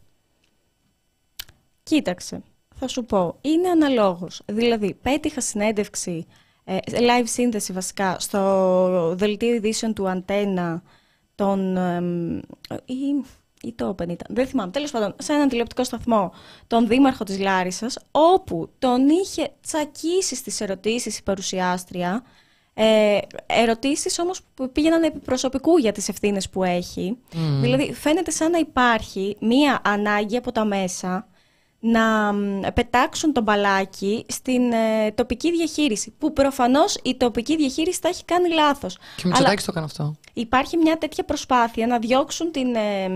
Κοίταξε, θα σου πω. Είναι αναλόγως. Δηλαδή, πέτυχα συνέντευξη, ε, live σύνδεση βασικά, στο δελτίο ειδήσεων του Αντένα, τον... ή, ή το Open ήταν, δεν θυμάμαι, τέλος πάντων, σε έναν τηλεοπτικό σταθμό, τον δήμαρχο της Λάρισας, όπου τον είχε τσακίσει στις ερωτήσεις η παρουσιάστρια, ε, ερωτήσεις όμως που πήγαιναν επί προσωπικού για τις ευθύνες που έχει. Δηλαδή φαίνεται σαν να υπάρχει μία ανάγκη από τα μέσα να πετάξουν τον μπαλάκι στην ε, τοπική διαχείριση. Που προφανώς η τοπική διαχείριση τα έχει κάνει λάθος. Και ο Μητσοτάκη το έκανε αυτό. Υπάρχει μια τέτοια προσπάθεια να διώξουν την, ε,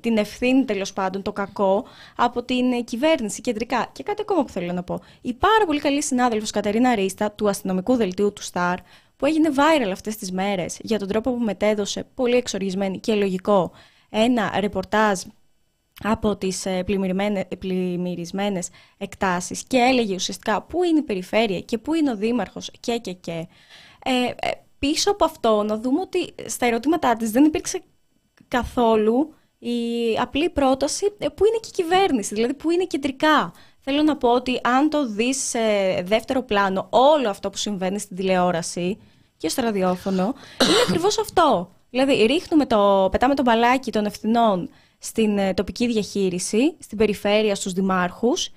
την ευθύνη τέλος πάντων, το κακό, από την ε, κυβέρνηση κεντρικά. Και κάτι ακόμα που θέλω να πω. Η πάρα πολύ καλή συνάδελφος Κατερίνα Ρίστα του αστυνομικού δελτίου του Σταρ, που έγινε viral αυτές τις μέρες για τον τρόπο που μετέδωσε πολύ εξοργισμένη και λογικό ένα ρεπορτάζ από τις ε, πλημμυρισμένες εκτάσεις και έλεγε ουσιαστικά πού είναι η περιφέρεια και πού είναι ο δήμαρχος και και και. Ε, ε, πίσω από αυτό να δούμε ότι στα ερωτήματά της δεν υπήρξε καθόλου η απλή πρόταση που είναι και η κυβέρνηση, δηλαδή που είναι κεντρικά. Θέλω να πω ότι αν το δεις σε δεύτερο πλάνο όλο αυτό που συμβαίνει στην τηλεόραση και στο ραδιόφωνο, είναι ακριβώς αυτό. Δηλαδή, ρίχνουμε το, πετάμε το μπαλάκι των ευθυνών στην ε, τοπική διαχείριση, στην περιφέρεια, στους δημάρχους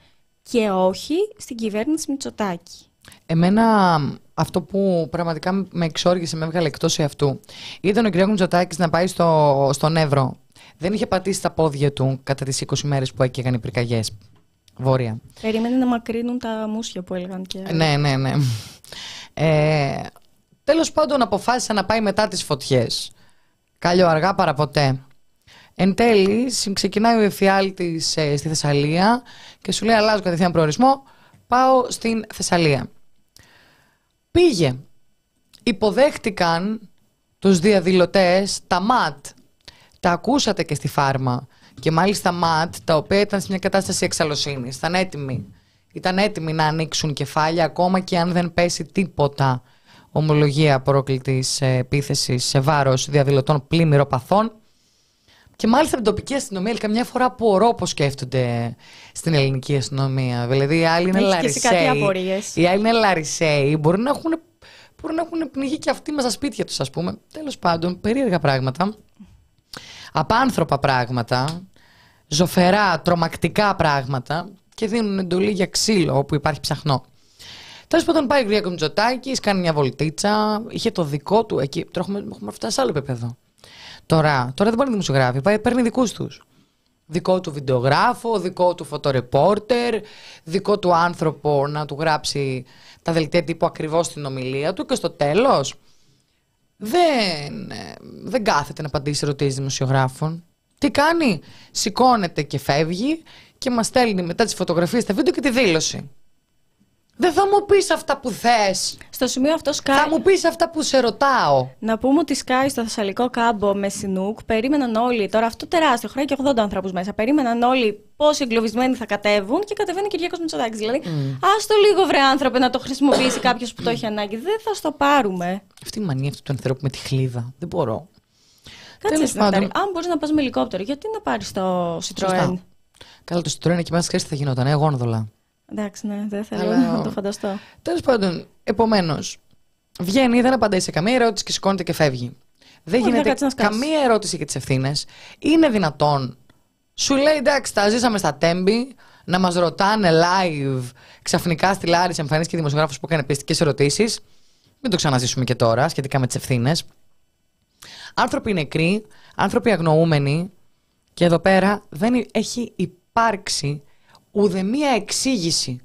και όχι στην κυβέρνηση Μητσοτάκη. Εμένα αυτό που πραγματικά με εξόργησε, με έβγαλε εκτός αυτού, ήταν ο κ. Μητσοτάκης να πάει στο, στον Εύρο. Δεν είχε πατήσει τα πόδια του κατά τις 20 μέρες που έκαιγαν οι πυρκαγιές. Βόρεια. Περίμενε να μακρύνουν τα μουσια που έλεγαν και. Ναι, ναι, ναι. Ε, Τέλος πάντων, αποφάσισε να πάει μετά τις φωτιές. Κάλιο αργά παραποτέ. Εν τέλει, ξεκινάει ο εφιάλτης ε, στη Θεσσαλία και σου λέει: Αλλάζω κατευθείαν προορισμό. Πάω στην Θεσσαλία. Πήγε. Υποδέχτηκαν τους διαδηλωτές τα ΜΑΤ. Τα ακούσατε και στη φάρμα. Και μάλιστα ΜΑΤ, τα οποία ήταν σε μια κατάσταση εξαλωσύνη. Ήταν έτοιμοι. Ήταν έτοιμοι να ανοίξουν κεφάλια ακόμα και αν δεν πέσει τίποτα ομολογία πρόκλητη επίθεσης σε βάρος διαδηλωτών πλημμυροπαθών. Και μάλιστα την τοπική αστυνομία, καμιά φορά απορώ πώς σκέφτονται στην ελληνική αστυνομία. Δηλαδή, οι άλλοι είναι λαρισαίοι. Οι άλλοι είναι λαρισαίοι. Μπορεί να έχουν, μπορεί να έχουν πνιγεί και αυτοί με στα σπίτια τους, ας πούμε. Τέλος πάντων, περίεργα πράγματα. Απάνθρωπα πράγματα. Ζωφερά, τρομακτικά πράγματα. Και δίνουν εντολή για ξύλο όπου υπάρχει ψαχνό. Τέλος πάντων, πάει ο Γρήγορο Μητσοτάκης, κάνει μια βολτίτσα. Είχε το δικό του εκεί. Τώρα έχουμε, έχουμε φτάσει σε άλλο επίπεδο. Τώρα, τώρα δεν μπορεί να δημοσιογράφει, πάει, παίρνει δικούς τους. Δικό του βιντεογράφο, δικό του φωτορεπόρτερ, δικό του άνθρωπο να του γράψει τα δελτία τύπου ακριβώς στην ομιλία του και στο τέλος δεν, δεν κάθεται να απαντήσει ερωτήσεις δημοσιογράφων. Τι κάνει, σηκώνεται και φεύγει και μας στέλνει μετά τις φωτογραφίες, τα βίντεο και τη δήλωση. Δεν θα μου πεις αυτά που θες. Στο σημείο αυτό σκάει. Θα μου πεις αυτά που σε ρωτάω. Να πούμε ότι σκάει στο Θεσσαλικό κάμπο με Σινούκ. Περίμεναν όλοι. Τώρα αυτό τεράστιο, χρέο και 80 ανθρώπους μέσα. Περίμεναν όλοι πόσοι εγκλωβισμένοι θα κατέβουν και κατεβαίνει και Κυριάκος Μητσοτάκης. Δηλαδή, mm. ας το λίγο βρε άνθρωπε να το χρησιμοποιήσει κάποιος που το έχει ανάγκη. Δεν θα στο πάρουμε. Αυτή η μανία αυτού του ανθρώπου με τη χλίδα. Δεν μπορώ. Κάτσε πάντων... Αν μπορείς να πας με ελικόπτερο, γιατί να πάρεις το Citroën; Καλά, το Citroën εκεί μέσα θα γινόταν, εγώ γόνδολα. Εντάξει, ναι, δεν θέλω Αλλά... να το φανταστώ. Τέλος πάντων, επομένως, βγαίνει, δεν απαντάει σε καμία ερώτηση και σηκώνεται και φεύγει. Δεν γίνεται καμία ερώτηση για τις ευθύνες. Είναι δυνατόν. Σου λέει εντάξει, τα ζήσαμε στα τέμπη, να μας ρωτάνε live ξαφνικά στη Λάρη εμφανίστηκε δημοσιογράφος που έκανε πιστικές ερωτήσεις. Μην το ξαναζήσουμε και τώρα σχετικά με τις ευθύνες. Άνθρωποι νεκροί, άνθρωποι αγνοούμενοι. Και εδώ πέρα δεν έχει υπάρξει ουδεμία εξήγηση,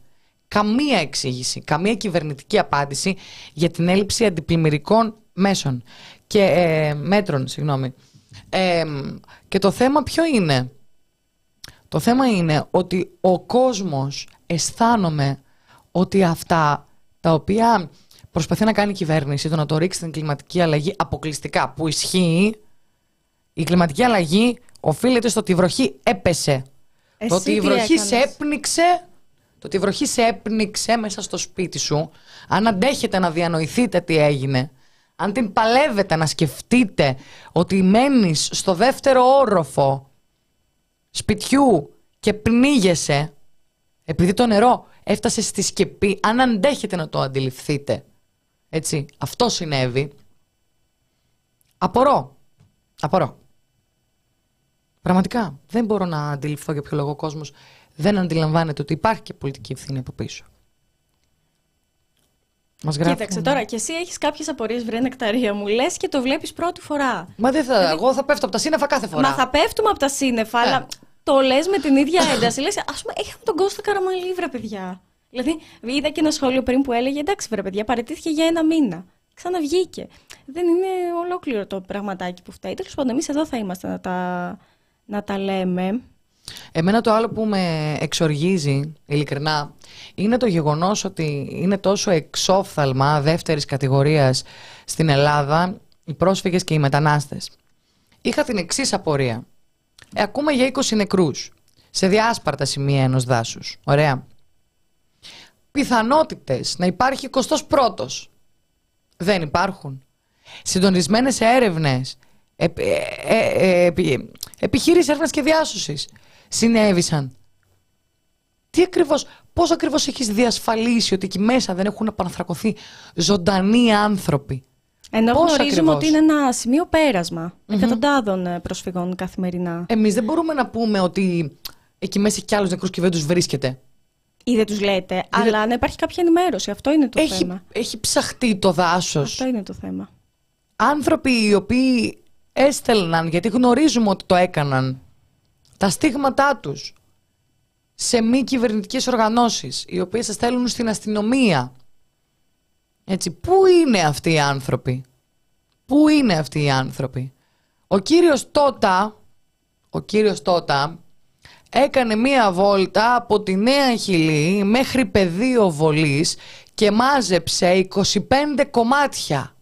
καμία εξήγηση, καμία κυβερνητική απάντηση για την έλλειψη αντιπλημμυρικών μέσων και ε, μέτρων, συγγνώμη. Ε, και το θέμα ποιο είναι; Το θέμα είναι ότι ο κόσμος αισθάνομαι ότι αυτά τα οποία προσπαθεί να κάνει η κυβέρνηση, το να το ρίξει στην κλιματική αλλαγή αποκλειστικά που ισχύει, η κλιματική αλλαγή οφείλεται στο ότι η βροχή έπεσε το ότι η βροχή σε έπνιξε, το ότι η βροχή σε έπνιξε μέσα στο σπίτι σου, αν αντέχετε να διανοηθείτε τι έγινε, αν την παλεύετε να σκεφτείτε ότι μένεις στο δεύτερο όροφο σπιτιού και πνίγεσαι επειδή το νερό έφτασε στη σκεπή, αν αντέχετε να το αντιληφθείτε, έτσι, αυτό συνέβη, απορώ, απορώ. Πραγματικά. Δεν μπορώ να αντιληφθώ για ποιο λόγο ο κόσμος δεν αντιλαμβάνεται ότι υπάρχει και πολιτική ευθύνη από πίσω. Μας γράφει, Κοίταξε τώρα, και εσύ έχεις κάποιες απορίες, βρε νεκταρία μου, λες και το βλέπεις πρώτη φορά. Μα δεν θα. Δηλαδή... Εγώ θα πέφτω από τα σύννεφα κάθε φορά. Μα θα πέφτουμε από τα σύννεφα, αλλά ε. το λες με την ίδια ένταση. λες, ας πούμε, είχαμε τον Κώστα Καραμαλή, βρε παιδιά. Δηλαδή, είδα και ένα σχόλιο πριν που έλεγε εντάξει, βρε παιδιά, παρετήθηκε για ένα μήνα. Ξαναβγήκε. Δεν είναι ολόκληρο το πραγματάκι που φταίει. Τέλος πάντων, εμείς εδώ θα είμαστε να τα να τα λέμε. Εμένα το άλλο που με εξοργίζει, ειλικρινά, είναι το γεγονός ότι είναι τόσο εξόφθαλμα δεύτερης κατηγορίας στην Ελλάδα οι πρόσφυγες και οι μετανάστες. Είχα την εξής απορία. Ε, ακούμε για 20 νεκρούς σε διάσπαρτα σημεία ενός δάσους. Ωραία. Πιθανότητες να υπάρχει 21ος. Δεν υπάρχουν. Συντονισμένες έρευνες ε, ε, ε, επιχείρηση έρευνας και διάσωσης συνέβησαν. Τι ακριβώς, πώς ακριβώς έχεις διασφαλίσει ότι εκεί μέσα δεν έχουν επαναθρακωθεί ζωντανοί άνθρωποι; Ενώ Πώς γνωρίζουμε ακριβώς; ότι είναι ένα σημείο πέρασμα εκατοντάδων ε, προσφυγών καθημερινά. Εμείς δεν μπορούμε να πούμε ότι εκεί μέσα έχει κι άλλους νεκρούς και δεν τους βρίσκεται. Ή δεν τους λέτε, αλλά να υπάρχει κάποια ενημέρωση. Αυτό είναι το Έχει, θέμα. έχει ψαχτεί το δάσος. Αυτό είναι το θέμα. Άνθρωποι οι οποίοι έστελναν, γιατί γνωρίζουμε ότι το έκαναν, τα στίγματά τους σε μη κυβερνητικές οργανώσεις, οι οποίες θα στέλνουν στην αστυνομία. Έτσι, πού είναι αυτοί οι άνθρωποι; Πού είναι αυτοί οι άνθρωποι; Ο κύριος Τότα, ο κύριος Τότα, έκανε μία βόλτα από τη Νέα Χιλή μέχρι πεδίο βολής και μάζεψε 25 κομμάτια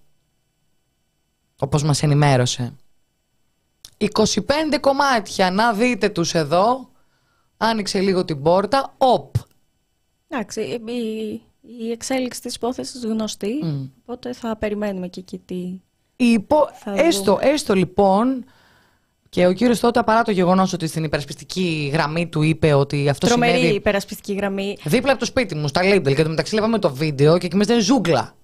όπως μας ενημέρωσε. 25 κομμάτια, να δείτε τους εδώ. Άνοιξε λίγο την πόρτα. Οπ. Εντάξει, η, η εξέλιξη της υπόθεσης γνωστή, οπότε θα περιμένουμε και εκεί τι... Η υπο- Θα έστω, έστω λοιπόν και ο κύριος τότε παρά το γεγονός ότι στην υπερασπιστική γραμμή του είπε ότι αυτό Τρομερή συνέβη υπερασπιστική γραμμή. δίπλα από το σπίτι μου, στα Lidl και το μεταξύ λέγαμε το βίντεο και εκεί μέσα ήταν ζούγκλα.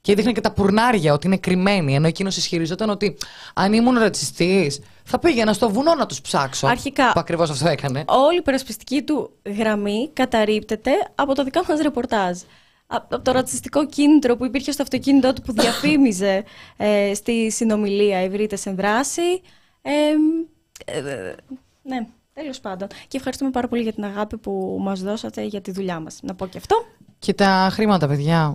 Και έδειχνε και τα πουρνάρια ότι είναι κρυμμένοι. Ενώ εκείνος ισχυριζόταν ότι αν ήμουν ρατσιστής, θα πήγαινα στο βουνό να τους ψάξω. Αρχικά- Που ακριβώς αυτό έκανε. Όλη η υπερασπιστική του γραμμή καταρρύπτεται από το δικά μας ρεπορτάζ. Από από το ρατσιστικό κίνητρο που υπήρχε στο αυτοκίνητό του που διαφήμιζε ε, στη συνομιλία «Ευρύτες εν δράση». Ε, ε, ναι, τέλος πάντων. Και ευχαριστούμε πάρα πολύ για την αγάπη που μας δώσατε για τη δουλειά μας. Να πω και αυτό. Και τα χρήματα, παιδιά.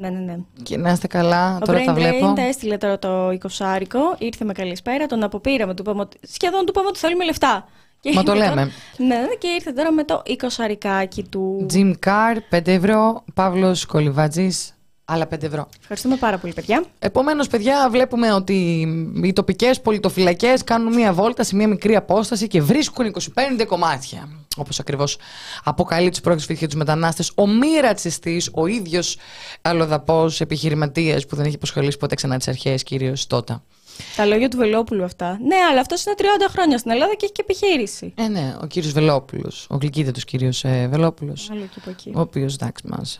Ναι, ναι, ναι. Και να είστε καλά, Ο τώρα τα Brain βλέπω. Drain τα έστειλε τώρα το 20 ήρθε με καλησπέρα, τον αποπήραμε, του είπαμε ότι, σχεδόν του είπαμε ότι θέλουμε λεφτά. Και Μα το ήρθε λέμε. Τώρα, ναι, και ήρθε τώρα με το 20 του. Jim Carr, 5 ευρώ. Παύλος Κολυβάτζης, άλλα 5 ευρώ. Ευχαριστούμε πάρα πολύ, παιδιά. Επομένως, παιδιά, βλέπουμε ότι οι τοπικές πολιτοφυλακές κάνουν μία βόλτα σε μία μικρή απόσταση και βρίσκουν 25 κομμάτια. Όπως ακριβώς αποκαλεί τους πρόσφυγε και τους μετανάστες, ο μη ρατσιστή, ο ίδιος αλλοδαπός επιχειρηματίας που δεν έχει αποσχολήσει ποτέ ξανά τις αρχαίες, κύριο Τότα. Τα λόγια του Βελόπουλου αυτά. Ναι, αλλά αυτός είναι 30 χρόνια στην Ελλάδα και έχει και επιχείρηση. Ε, ναι, ο κύριος Βελόπουλος, ο γλυκύτατο κύριος ε, Βελόπουλος, Άλλο και από εκεί. ο οποίος εντάξει μας.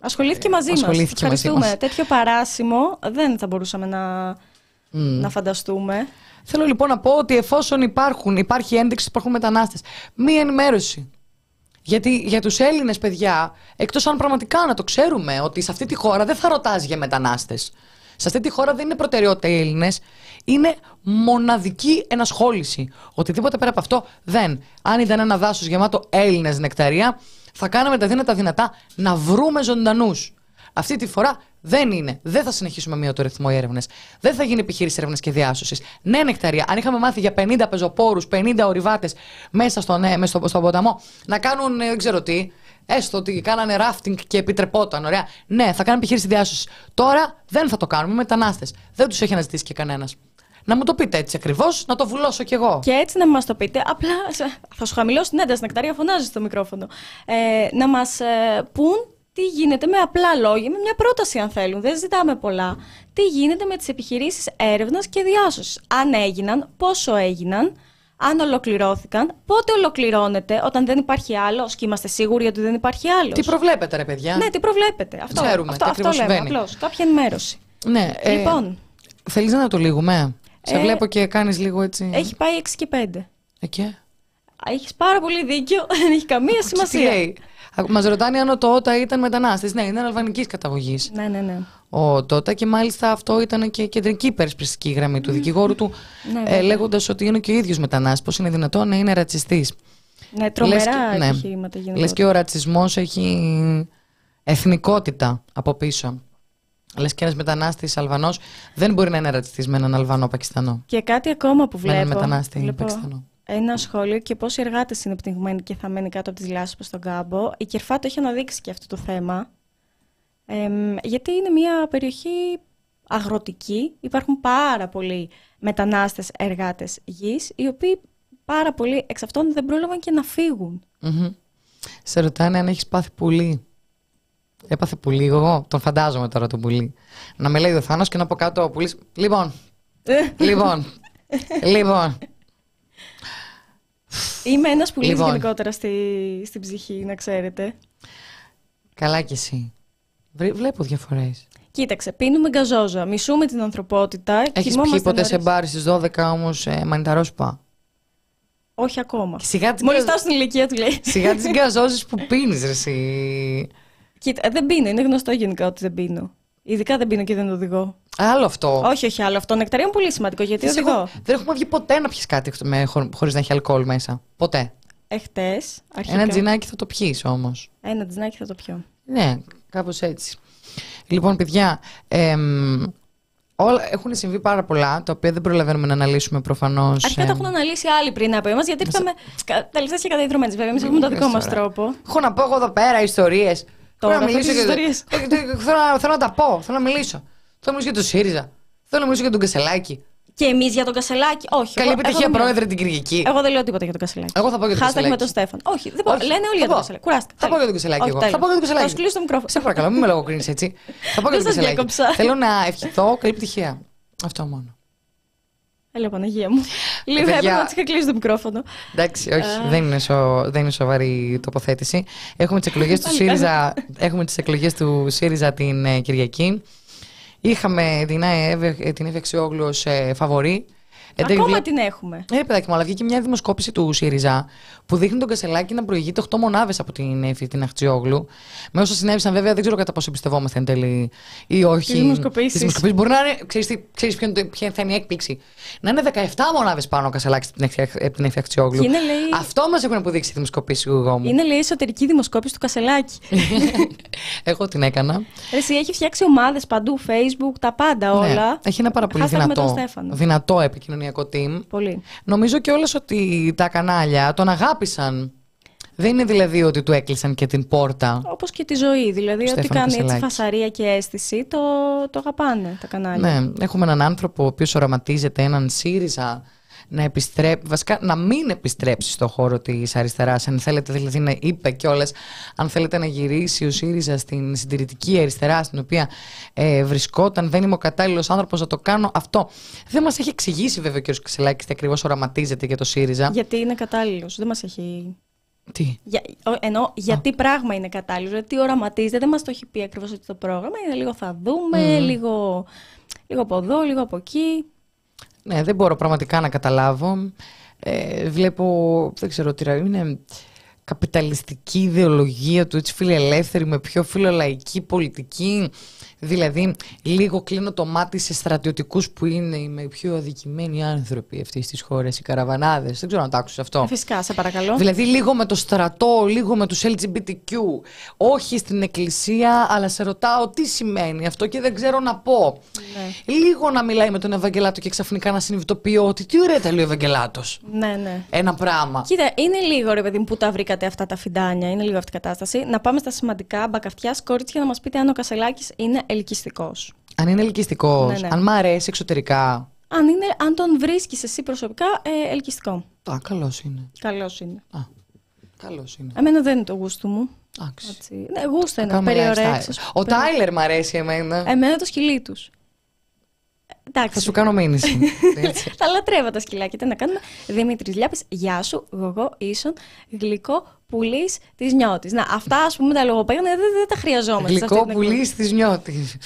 Ασχολήθηκε μαζί μας. ασχολήθηκε μαζί Ευχαριστούμε. μας. Τέτοιο παράσημο δεν θα μπορούσαμε να, να φανταστούμε. Θέλω λοιπόν να πω ότι εφόσον υπάρχουν, υπάρχει ένδειξη ότι υπάρχουν μετανάστες, μία ενημέρωση. Γιατί για τους Έλληνες παιδιά, εκτός αν πραγματικά να το ξέρουμε ότι σε αυτή τη χώρα δεν θα ρωτάς για μετανάστες. Σε αυτή τη χώρα δεν είναι προτεραιότητα οι Έλληνες. Είναι μοναδική ενασχόληση. Οτιδήποτε πέρα από αυτό δεν. Αν ήταν ένα δάσος γεμάτο Έλληνες νεκταρία, θα κάναμε τα δύνατα δυνατά να βρούμε ζωντανούς. Αυτή τη φορά δεν είναι. Δεν θα συνεχίσουμε με το ρυθμό οι έρευνες. Δεν θα γίνει επιχείρηση έρευνα και διάσωσης. Ναι, νεκταρία. Αν είχαμε μάθει για 50 πεζοπόρους, 50 ορειβάτες μέσα, στον, ε, μέσα στο, στον ποταμό να κάνουν ε, δεν ξέρω τι, έστω ότι κάνανε ράφτινγκ και επιτρεπόταν, ωραία. Ναι, θα κάνουμε επιχείρηση διάσωσης. Τώρα δεν θα το κάνουμε. Μετανάστες. Δεν τους έχει αναζητήσει και κανένας. Να μου το πείτε έτσι ακριβώς, να το βουλώσω κι εγώ. Και έτσι να μας το πείτε. Απλά σε- θα σου χαμηλώσω την ένταση, Νεκταρία, φωνάζεις στο μικρόφωνο. Ε, να μας πούν τι γίνεται με απλά λόγια, με μια πρόταση αν θέλουν. Δεν ζητάμε πολλά. Τι γίνεται με τις επιχειρήσεις έρευνας και διάσωσης. Αν έγιναν, πόσο έγιναν, αν ολοκληρώθηκαν, πότε ολοκληρώνεται, όταν δεν υπάρχει άλλος, και είμαστε σίγουροι ότι δεν υπάρχει άλλος. Τι προβλέπετε, ρε παιδιά; Ναι, τι προβλέπετε. Αυτό, Ξέρουμε αυτό, τι αυτό ακριβώς λέμε. συμβαίνει. Απλώς, κάποια ενημέρωση. Ναι, ε, Λοιπόν, Θέλεις να το λύγουμε; Σε Ε, βλέπω και κάνεις λίγο έτσι. έχει πάει 6 και 5. Εκεί. Έχεις πάρα πολύ δίκιο, δεν έχει καμία Τι σημασία. λέει; Μας ρωτάνε αν ο Τότα ήταν μετανάστης. Ναι, είναι αλβανικής καταγωγής. Ναι, ναι, ναι. Ο Τότα και μάλιστα αυτό ήταν και κεντρική υπερασπιστική γραμμή του δικηγόρου του, Ναι, ε, βέβαια. λέγοντας ότι είναι και ο ίδιος μετανάστης. Πώς είναι δυνατόν να είναι ρατσιστής. Ναι, τρομερά και- ναι. επιχειρήματα γίνονται. Λες και ο ρατσισμός έχει εθνικότητα από πίσω. Λες και ένας μετανάστης Αλβανός δεν μπορεί να είναι ρατσιστής με έναν Αλβανό Πακιστανό. Και κάτι ακόμα που Με έναν βλέπω. μετανάστη βλέπω Πακιστανό. Ένα σχόλιο και πόσοι εργάτες είναι πνιγμένοι και θα μένει κάτω από τις λάσπες στον κάμπο. Η Κερφάτο έχει αναδείξει και αυτό το θέμα. Εμ, γιατί είναι μια περιοχή αγροτική. Υπάρχουν πάρα πολλοί μετανάστες εργάτες γης, οι οποίοι πάρα πολλοί εξ αυτών δεν πρόλαβαν και να φύγουν. Μμμ. Σε ρωτάνε αν έχεις πάθει πουλί. Έπαθε πουλί εγώ, τον φαντάζομαι τώρα τον πουλί. Να με λέει ο Θάνος και να πω κάτω ο πουλής. Λοιπόν, λοιπόν, λοιπόν. Είμαι ένας πουλής Λοιπόν. γενικότερα στη, στην ψυχή, να ξέρετε. Καλά κι εσύ. Βρε- Βλέπω διαφορές. Κοίταξε, πίνουμε γκαζόζα, μισούμε την ανθρωπότητα. Έχεις πιει κοιμόμαστε ποτέ σε νωρίς. μπάρ στις 12 όμως ε, μανιταρόσπα. Όχι ακόμα. Σιγά τις Μόλις φτάσω στην ηλικία του λέει. Σιγά τις γκαζόζες που πίνεις, ρε εσύ. Κοίτα, ε, δεν πίνω. Είναι γνωστό γενικά ότι δεν πίνω. Ειδικά δεν πίνω και δεν οδηγώ. Άλλο αυτό. Όχι, όχι άλλο. Αυτό νεκταρία είναι πολύ σημαντικό γιατί Φυσικό. οδηγώ. Δεν έχουμε βγει ποτέ να πιεις κάτι χωρίς να έχει αλκοόλ μέσα. Ποτέ. Εχθέ. Αρχικά. Ένα τζινάκι θα το πιεις όμως. Ένα τζινάκι θα το πιω. Ναι, κάπως έτσι. Λοιπόν, παιδιά, εμ, όλα, έχουν συμβεί πάρα πολλά, τα οποία δεν προλαβαίνουμε να αναλύσουμε προφανώς. Αρχικά τα έχουν αναλύσει άλλοι πριν από εμάς γιατί ήρθαμε τελευταίε και καταϊδρομένε. Βέβαια, εμείς έχουμε το δικό μας τώρα. τρόπο. Έχω να πω εγώ εδώ πέρα ιστορίες. Τώρα, αυτές τις ιστορίες. θέλω, να- θέλω να τα πω, θέλω να μιλήσω. Θέλω να μιλήσω για τον ΣΥΡΙΖΑ. Θέλω να μιλήσω για τον Κασελάκη. Και εμείς για τον Κασελάκη. Όχι. Καλή εγώ- επιτυχία, εγώ δεν πρόεδρε, την Κυριακή. Εγώ δεν λέω τίποτα για τον Κασελάκη. Εγώ θα πω για τον Hashtag Κασελάκη. με τον Στέφαν. Όχι, δεν πω. Όχι, Λένε όλοι θα για τον πω. Κασελάκη. Κουράστηκα. Θα πω για τον Κασελάκη Όχι, εγώ. τέλεια. Θα πω για τον Κασελάκη. Θα σου κλείσω το μικρόφωνο. Σε παρακαλώ, μην με λογοκρίνεις έτσι. Θα πω για Δεν τον σας Κασελάκη. διάκοψα. Θέλω να ευχηθώ καλή επιτυχία. Αυτό μόνο. Έλα, Παναγία μου. Λίγο παιδιά- έπρεπε να τη είχα κλείσει το μικρόφωνο. Εντάξει, όχι, δεν είναι, σο, δεν είναι σοβαρή η τοποθέτηση. Έχουμε τις εκλογές του Πάλι ΣΥΡΙΖΑ, έχουμε τις εκλογές του ΣΥΡΙΖΑ την ε, Κυριακή. Είχαμε την Εύη ε, την Εύη Αξιόγλου ως ε, φαβορή. Εν τέλει, Ακόμα βλέπ- την έχουμε. Ε, παιδάκι μου, αλλά βγήκε μια δημοσκόπηση του ΣΥΡΙΖΑ που δείχνει τον Κασελάκη να προηγείται 8 μονάδες από την Εύη την Αχτζιόγλου. Με όσα συνέβησαν, βέβαια, δεν ξέρω κατά πόσο εμπιστευόμαστε εν τέλει ή όχι. Τις δημοσκοπήσεις. Τις δημοσκοπήσεις. Μπορεί να είναι, ξέρεις, τι- ξέρεις ποιο είναι το- ποια θα είναι η έκπληξη. Να είναι 17 μονάδες πάνω ο Κασελάκης από την Εύη- από την Εύη Αχτζιόγλου. Και είναι, λέει- Αυτό μας έχουν αποδείξει οι δημοσκοπήσεις, εγώ μου. Είναι λέει εσωτερική δημοσκόπηση του Κασελάκη. Εγώ την έκανα. Εσύ έχει φτιάξει ομάδες παντού, Facebook, τα πάντα όλα. Ναι, έχει ένα πάρα πολύ Hashtag με τον δυνατό, Στέφανο. δυνατό επικοινωνιακό team. Πολύ. Νομίζω και όλες ότι τα κανάλια τον αγάπησαν. Δεν είναι δηλαδή ότι του έκλεισαν και την πόρτα. Όπως και τη ζωή. Δηλαδή, ό,τι Στέφανο κάνει έτσι Κασελάκη. φασαρία και αίσθηση, το, το αγαπάνε τα κανάλια. Ναι, έχουμε έναν άνθρωπο ο οποίος οραματίζεται έναν ΣΥΡΙΖΑ να επιστρέψει, βασικά να μην επιστρέψει στο χώρο της αριστεράς. Αν θέλετε, δηλαδή να είπε κιόλας, αν θέλετε να γυρίσει ο ΣΥΡΙΖΑ στην συντηρητική αριστερά, στην οποία ε, βρισκόταν, δεν είμαι ο κατάλληλος άνθρωπος να το κάνω αυτό. Δεν μας έχει εξηγήσει βέβαια ο κ. Κασελάκη τι ακριβώς οραματίζεται για το ΣΥΡΙΖΑ. Γιατί είναι κατάλληλος. Δεν μας έχει. Τι; Για, ο- εννοώ, γιατί πράγμα είναι κατάλληλος, γιατί τι οραματίζεται, δεν μας το έχει πει ακριβώς ότι το πρόγραμμα είναι λίγο θα δούμε, λίγο, λίγο από εδώ, λίγο από εκεί. Ναι, δεν μπορώ πραγματικά να καταλάβω. Ε, βλέπω, δεν ξέρω τι ρα- είναι καπιταλιστική ιδεολογία του, έτσι φιλελεύθερη με πιο φιλολαϊκή πολιτική. Δηλαδή, λίγο κλείνω το μάτι σε στρατιωτικούς που είναι οι με πιο αδικημένοι άνθρωποι αυτής της χώρας, οι καραβανάδες. Δεν ξέρω αν το άκουσες αυτό. Ε, Φυσικά, σε παρακαλώ. Δηλαδή λίγο με το στρατό, λίγο με τους LGBTQ. Όχι στην εκκλησία, αλλά σε ρωτάω τι σημαίνει αυτό και δεν ξέρω να πω. Ναι. Λίγο να μιλάει με τον Ευαγγελάτο και ξαφνικά να συνειδητοποιώ ότι τι ωραία τα λέει ο Ευαγγελάτος. Ναι, ναι. Ένα πράγμα. Κοίτα, είναι λίγο ρε παιδί μου που τα βρήκατε αυτά τα φιντάνια, είναι λίγο αυτή η κατάσταση. Να πάμε στα σημαντικά μπακαυτιά κορίτσια να μας πείτε αν ο Κασελάκης είναι ελκυστικός. Αν είναι ελκυστικός, Ναι, ναι. αν μ' αρέσει εξωτερικά. Αν, είναι, αν τον βρίσκεις εσύ προσωπικά ε, ελκυστικό. Α, καλός είναι. Καλός είναι. Α, καλός είναι. Εμένα δεν είναι το γούστο μου. Εντάξει. Έτσι. Ναι, γούστο είναι. Κάνουμε Περιορέξει. lifestyle. Ο Τάιλερ μ' αρέσει εμένα. Εμένα το σκυλί τους. Εντάξει. Θα σου κάνω μήνυση. Έτσι. Τα λατρεύω τα σκυλάκια. Τι να κάνουμε; Δημήτρης Λιάπης, γεια σου. Γογό ίσον γλυκό πουλής της νιώτης. Να, αυτά ας πούμε τα λογοπαίγνια δεν, δεν τα χρειαζόμαστε. σε αυτή Γλυκό την πουλί της νιώτης.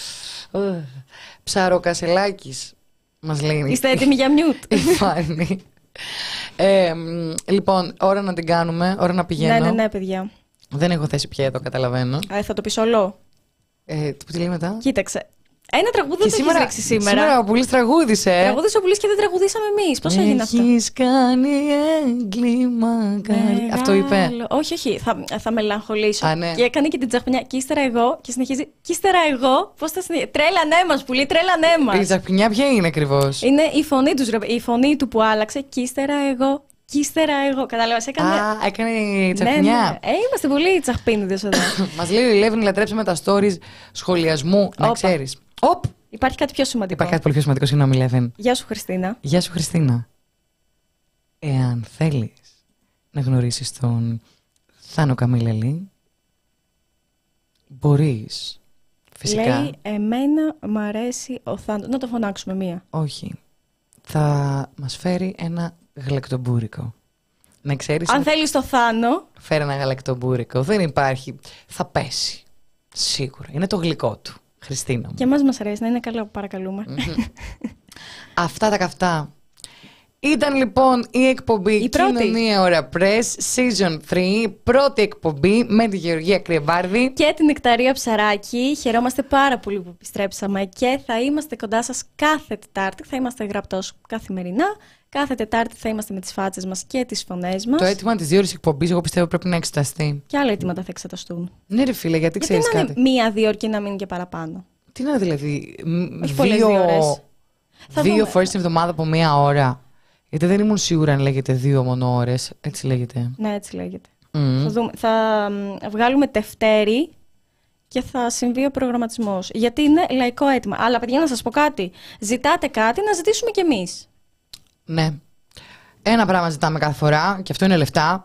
Ψαροκασελάκης. Μας λέει. εκπομπή. Είστε έτοιμοι για μιούτ; η Φάνη. Ε, μ, λοιπόν, ώρα να την κάνουμε, ώρα να πηγαίνω. ναι, ναι, ναι, παιδιά. Δεν έχω θέση πια εδώ, καταλαβαίνω. Α, θα το πεις όλο. Ε, τι λέει μετά; Κοίταξε. Ένα τραγούδι δεν το έχεις ρίξει σήμερα. Σήμερα ο Πουλής τραγούδισε. ε. Τραγούδισε ο Πουλής και δεν τραγουδήσαμε εμείς. Πώς έγινε αυτό; Έχεις κάνει έγκλημα καρδιά. Αυτό είπε. Μεγάλο. Όχι, όχι. Θα, θα μελαγχολήσω. Α, ναι. Και έκανε και την τσαχπινιά. Και ύστερα εγώ. Και συνεχίζει. Και ύστερα εγώ. Πώς θα συνεχίσει. Τρέλανέ μας, Πουλή, τρέλανέ μας. Η τσαχπινιά ποια είναι ακριβώς; Είναι η φωνή, τους, ρε- η φωνή του που άλλαξε. Και ύστερα εγώ. Και ύστερα εγώ. Κατάλαβα. Έκανε. Α, έκανε η ναι, τσαχπινιά. ναι. Ε, είμαστε πολύ τσαχπίνιδε εδώ. Μας λέει ο Ηλεύν λατρέψαμε τα stories σχολιασμού, να Όπα. ξέρεις. Οπ! Υπάρχει κάτι πιο σημαντικό. Υπάρχει κάτι πολύ πιο σημαντικό, συγγνώμη, Ηλεύν. Γεια σου, Χριστίνα. Γεια σου Χριστίνα. Εάν θέλεις να γνωρίσεις τον Θάνο Καμίλελη, μπορείς φυσικά. Λέει, εμένα μ' αρέσει ο Θάνος. Να το φωνάξουμε μία. Όχι. Θα μας φέρει ένα γαλακτομπούρικο. Να ξέρεις, Αν θέλεις το Θάνο, φέρει ένα γαλακτομπούρικο. Δεν υπάρχει. Θα πέσει. Σίγουρα. Είναι το γλυκό του. Χριστίνα μου. Και εμάς μας αρέσει να είναι καλό, παρακαλούμε. Αυτά τα καυτά. Ήταν λοιπόν η εκπομπή Η πρώτη. Κοινωνία Ωρα Press Season 3, πρώτη εκπομπή με τη Γεωργία Κρυεβάρδη. και την Νεκταρία Ψαράκη. Χαιρόμαστε πάρα πολύ που επιστρέψαμε και θα είμαστε κοντά σας κάθε Τετάρτη. Θα είμαστε γραπτός καθημερινά. Κάθε Τετάρτη θα είμαστε με τις φάτσες μας και τις φωνές μας. Το αίτημα της δύο ώρε εκπομπής, εγώ πιστεύω πρέπει να εξεταστεί. Και άλλα αιτήματα θα εξεταστούν. Ναι, ρε φίλε, γιατί Γιατί ξέρεις να κάτι; είναι μία-δύο ώρες και να μείνει και παραπάνω; Τι να δηλαδή. μ, Όχι πολλές δύο ώρες. Θα δύο δούμε. φορέ την εβδομάδα από μία ώρα. Γιατί δεν ήμουν σίγουρα αν λέγεται δύο μόνο ώρες. Έτσι λέγεται. Ναι, έτσι λέγεται. Μμ. Θα, δούμε, θα μ, βγάλουμε Δευτέρη και θα συμβεί ο προγραμματισμός. Γιατί είναι λαϊκό αίτημα. Αλλά παιδιά να σας πω κάτι. Ζητάτε κάτι να ζητήσουμε κι εμείς. Ναι. Ένα πράγμα ζητάμε κάθε φορά και αυτό είναι λεφτά.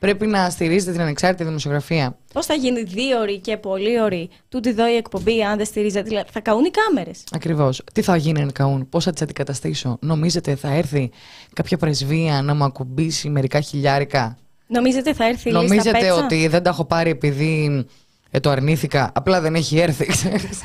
Πρέπει να στηρίζετε την ανεξάρτητη δημοσιογραφία. Πώς θα γίνει δύο ώρη και πολύ ώρη τούτη εδώ η εκπομπή αν δεν στηρίζετε. Δηλαδή, θα καούν οι κάμερες. Ακριβώς. Τι θα γίνει αν καούν, πώς θα τις αντικαταστήσω; Νομίζετε θα έρθει κάποια πρεσβεία να μου ακουμπήσει μερικά χιλιάρικα; Νομίζετε θα έρθει η λίστα Νομίζετε πέτσα; ότι δεν τα έχω πάρει επειδή ε, το αρνήθηκα. Απλά δεν έχει έρθει, ξέρεις.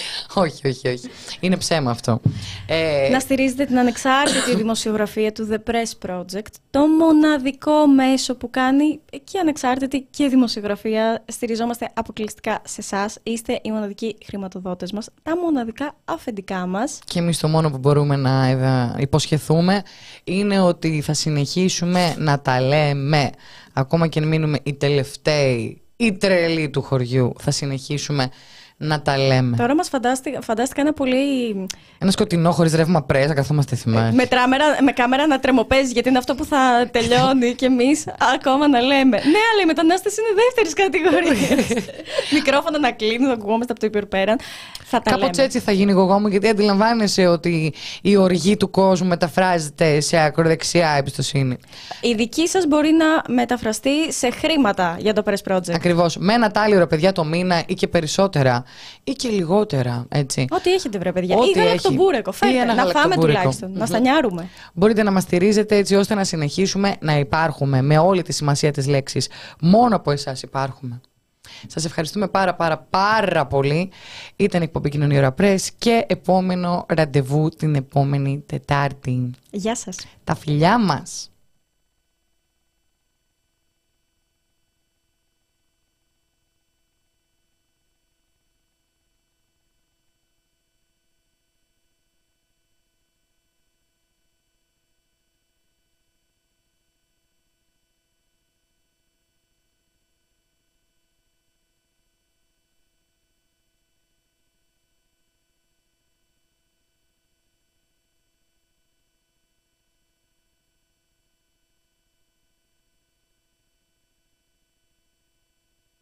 όχι, όχι, όχι. Είναι ψέμα αυτό. Ε, Να στηρίζετε την ανεξάρτητη δημοσιογραφία του The Press Project, το μοναδικό μέσο που κάνει και ανεξάρτητη και δημοσιογραφία. Στηριζόμαστε αποκλειστικά σε εσάς. Είστε οι μοναδικοί χρηματοδότες μας, τα μοναδικά αφεντικά μας. Και εμείς το μόνο που μπορούμε να ε, υποσχεθούμε είναι ότι θα συνεχίσουμε να τα λέμε. Ακόμα και αν μείνουμε οι τελευταίοι, οι τρελοί του χωριού, θα συνεχίσουμε να τα λέμε. Τώρα μας φαντάστηκα, φαντάστηκα ένα πολύ. Ένα σκοτεινό χωρίς ρεύμα πρέσα, καθόμαστε θυμάσαι. με, τράμερα, με κάμερα να τρεμοπαίζει, γιατί είναι αυτό που θα τελειώνει και εμείς ακόμα να λέμε. Ναι, αλλά οι μετανάστες είναι δεύτερης κατηγορίας. Μικρόφωνα να κλείνουν, να ακουγόμαστε από το υπερπέραν. Θα τα Κάπως λέμε. έτσι θα γίνει εγώ μου, γιατί αντιλαμβάνεσαι ότι η οργή του κόσμου μεταφράζεται σε ακροδεξιά εμπιστοσύνη. Η δική σας μπορεί να μεταφραστεί σε χρήματα για το Press Project. Ακριβώς. Με ένα τάλιρο, παιδιά, το μήνα ή και περισσότερα ή και λιγότερα, έτσι. Ό,τι έχετε, βρε παιδιά. Ό,τι Ή γαλακτομπούρεκο. έχει. Φέρτε, Ή ένα να φάμε γαλακτομπούρεκο. τουλάχιστον. Να Μμμ. στανιάρουμε. Μπορείτε να μας στηρίζετε έτσι ώστε να συνεχίσουμε να υπάρχουμε με όλη τη σημασία της λέξης. Μόνο από εσάς υπάρχουμε. Σας ευχαριστούμε πάρα πάρα πάρα πολύ. Ήταν η εκπομπή Κοινωνία Ωρα Press και επόμενο ραντεβού την επόμενη Τετάρτη. Γεια σας. Τα φιλιά μας.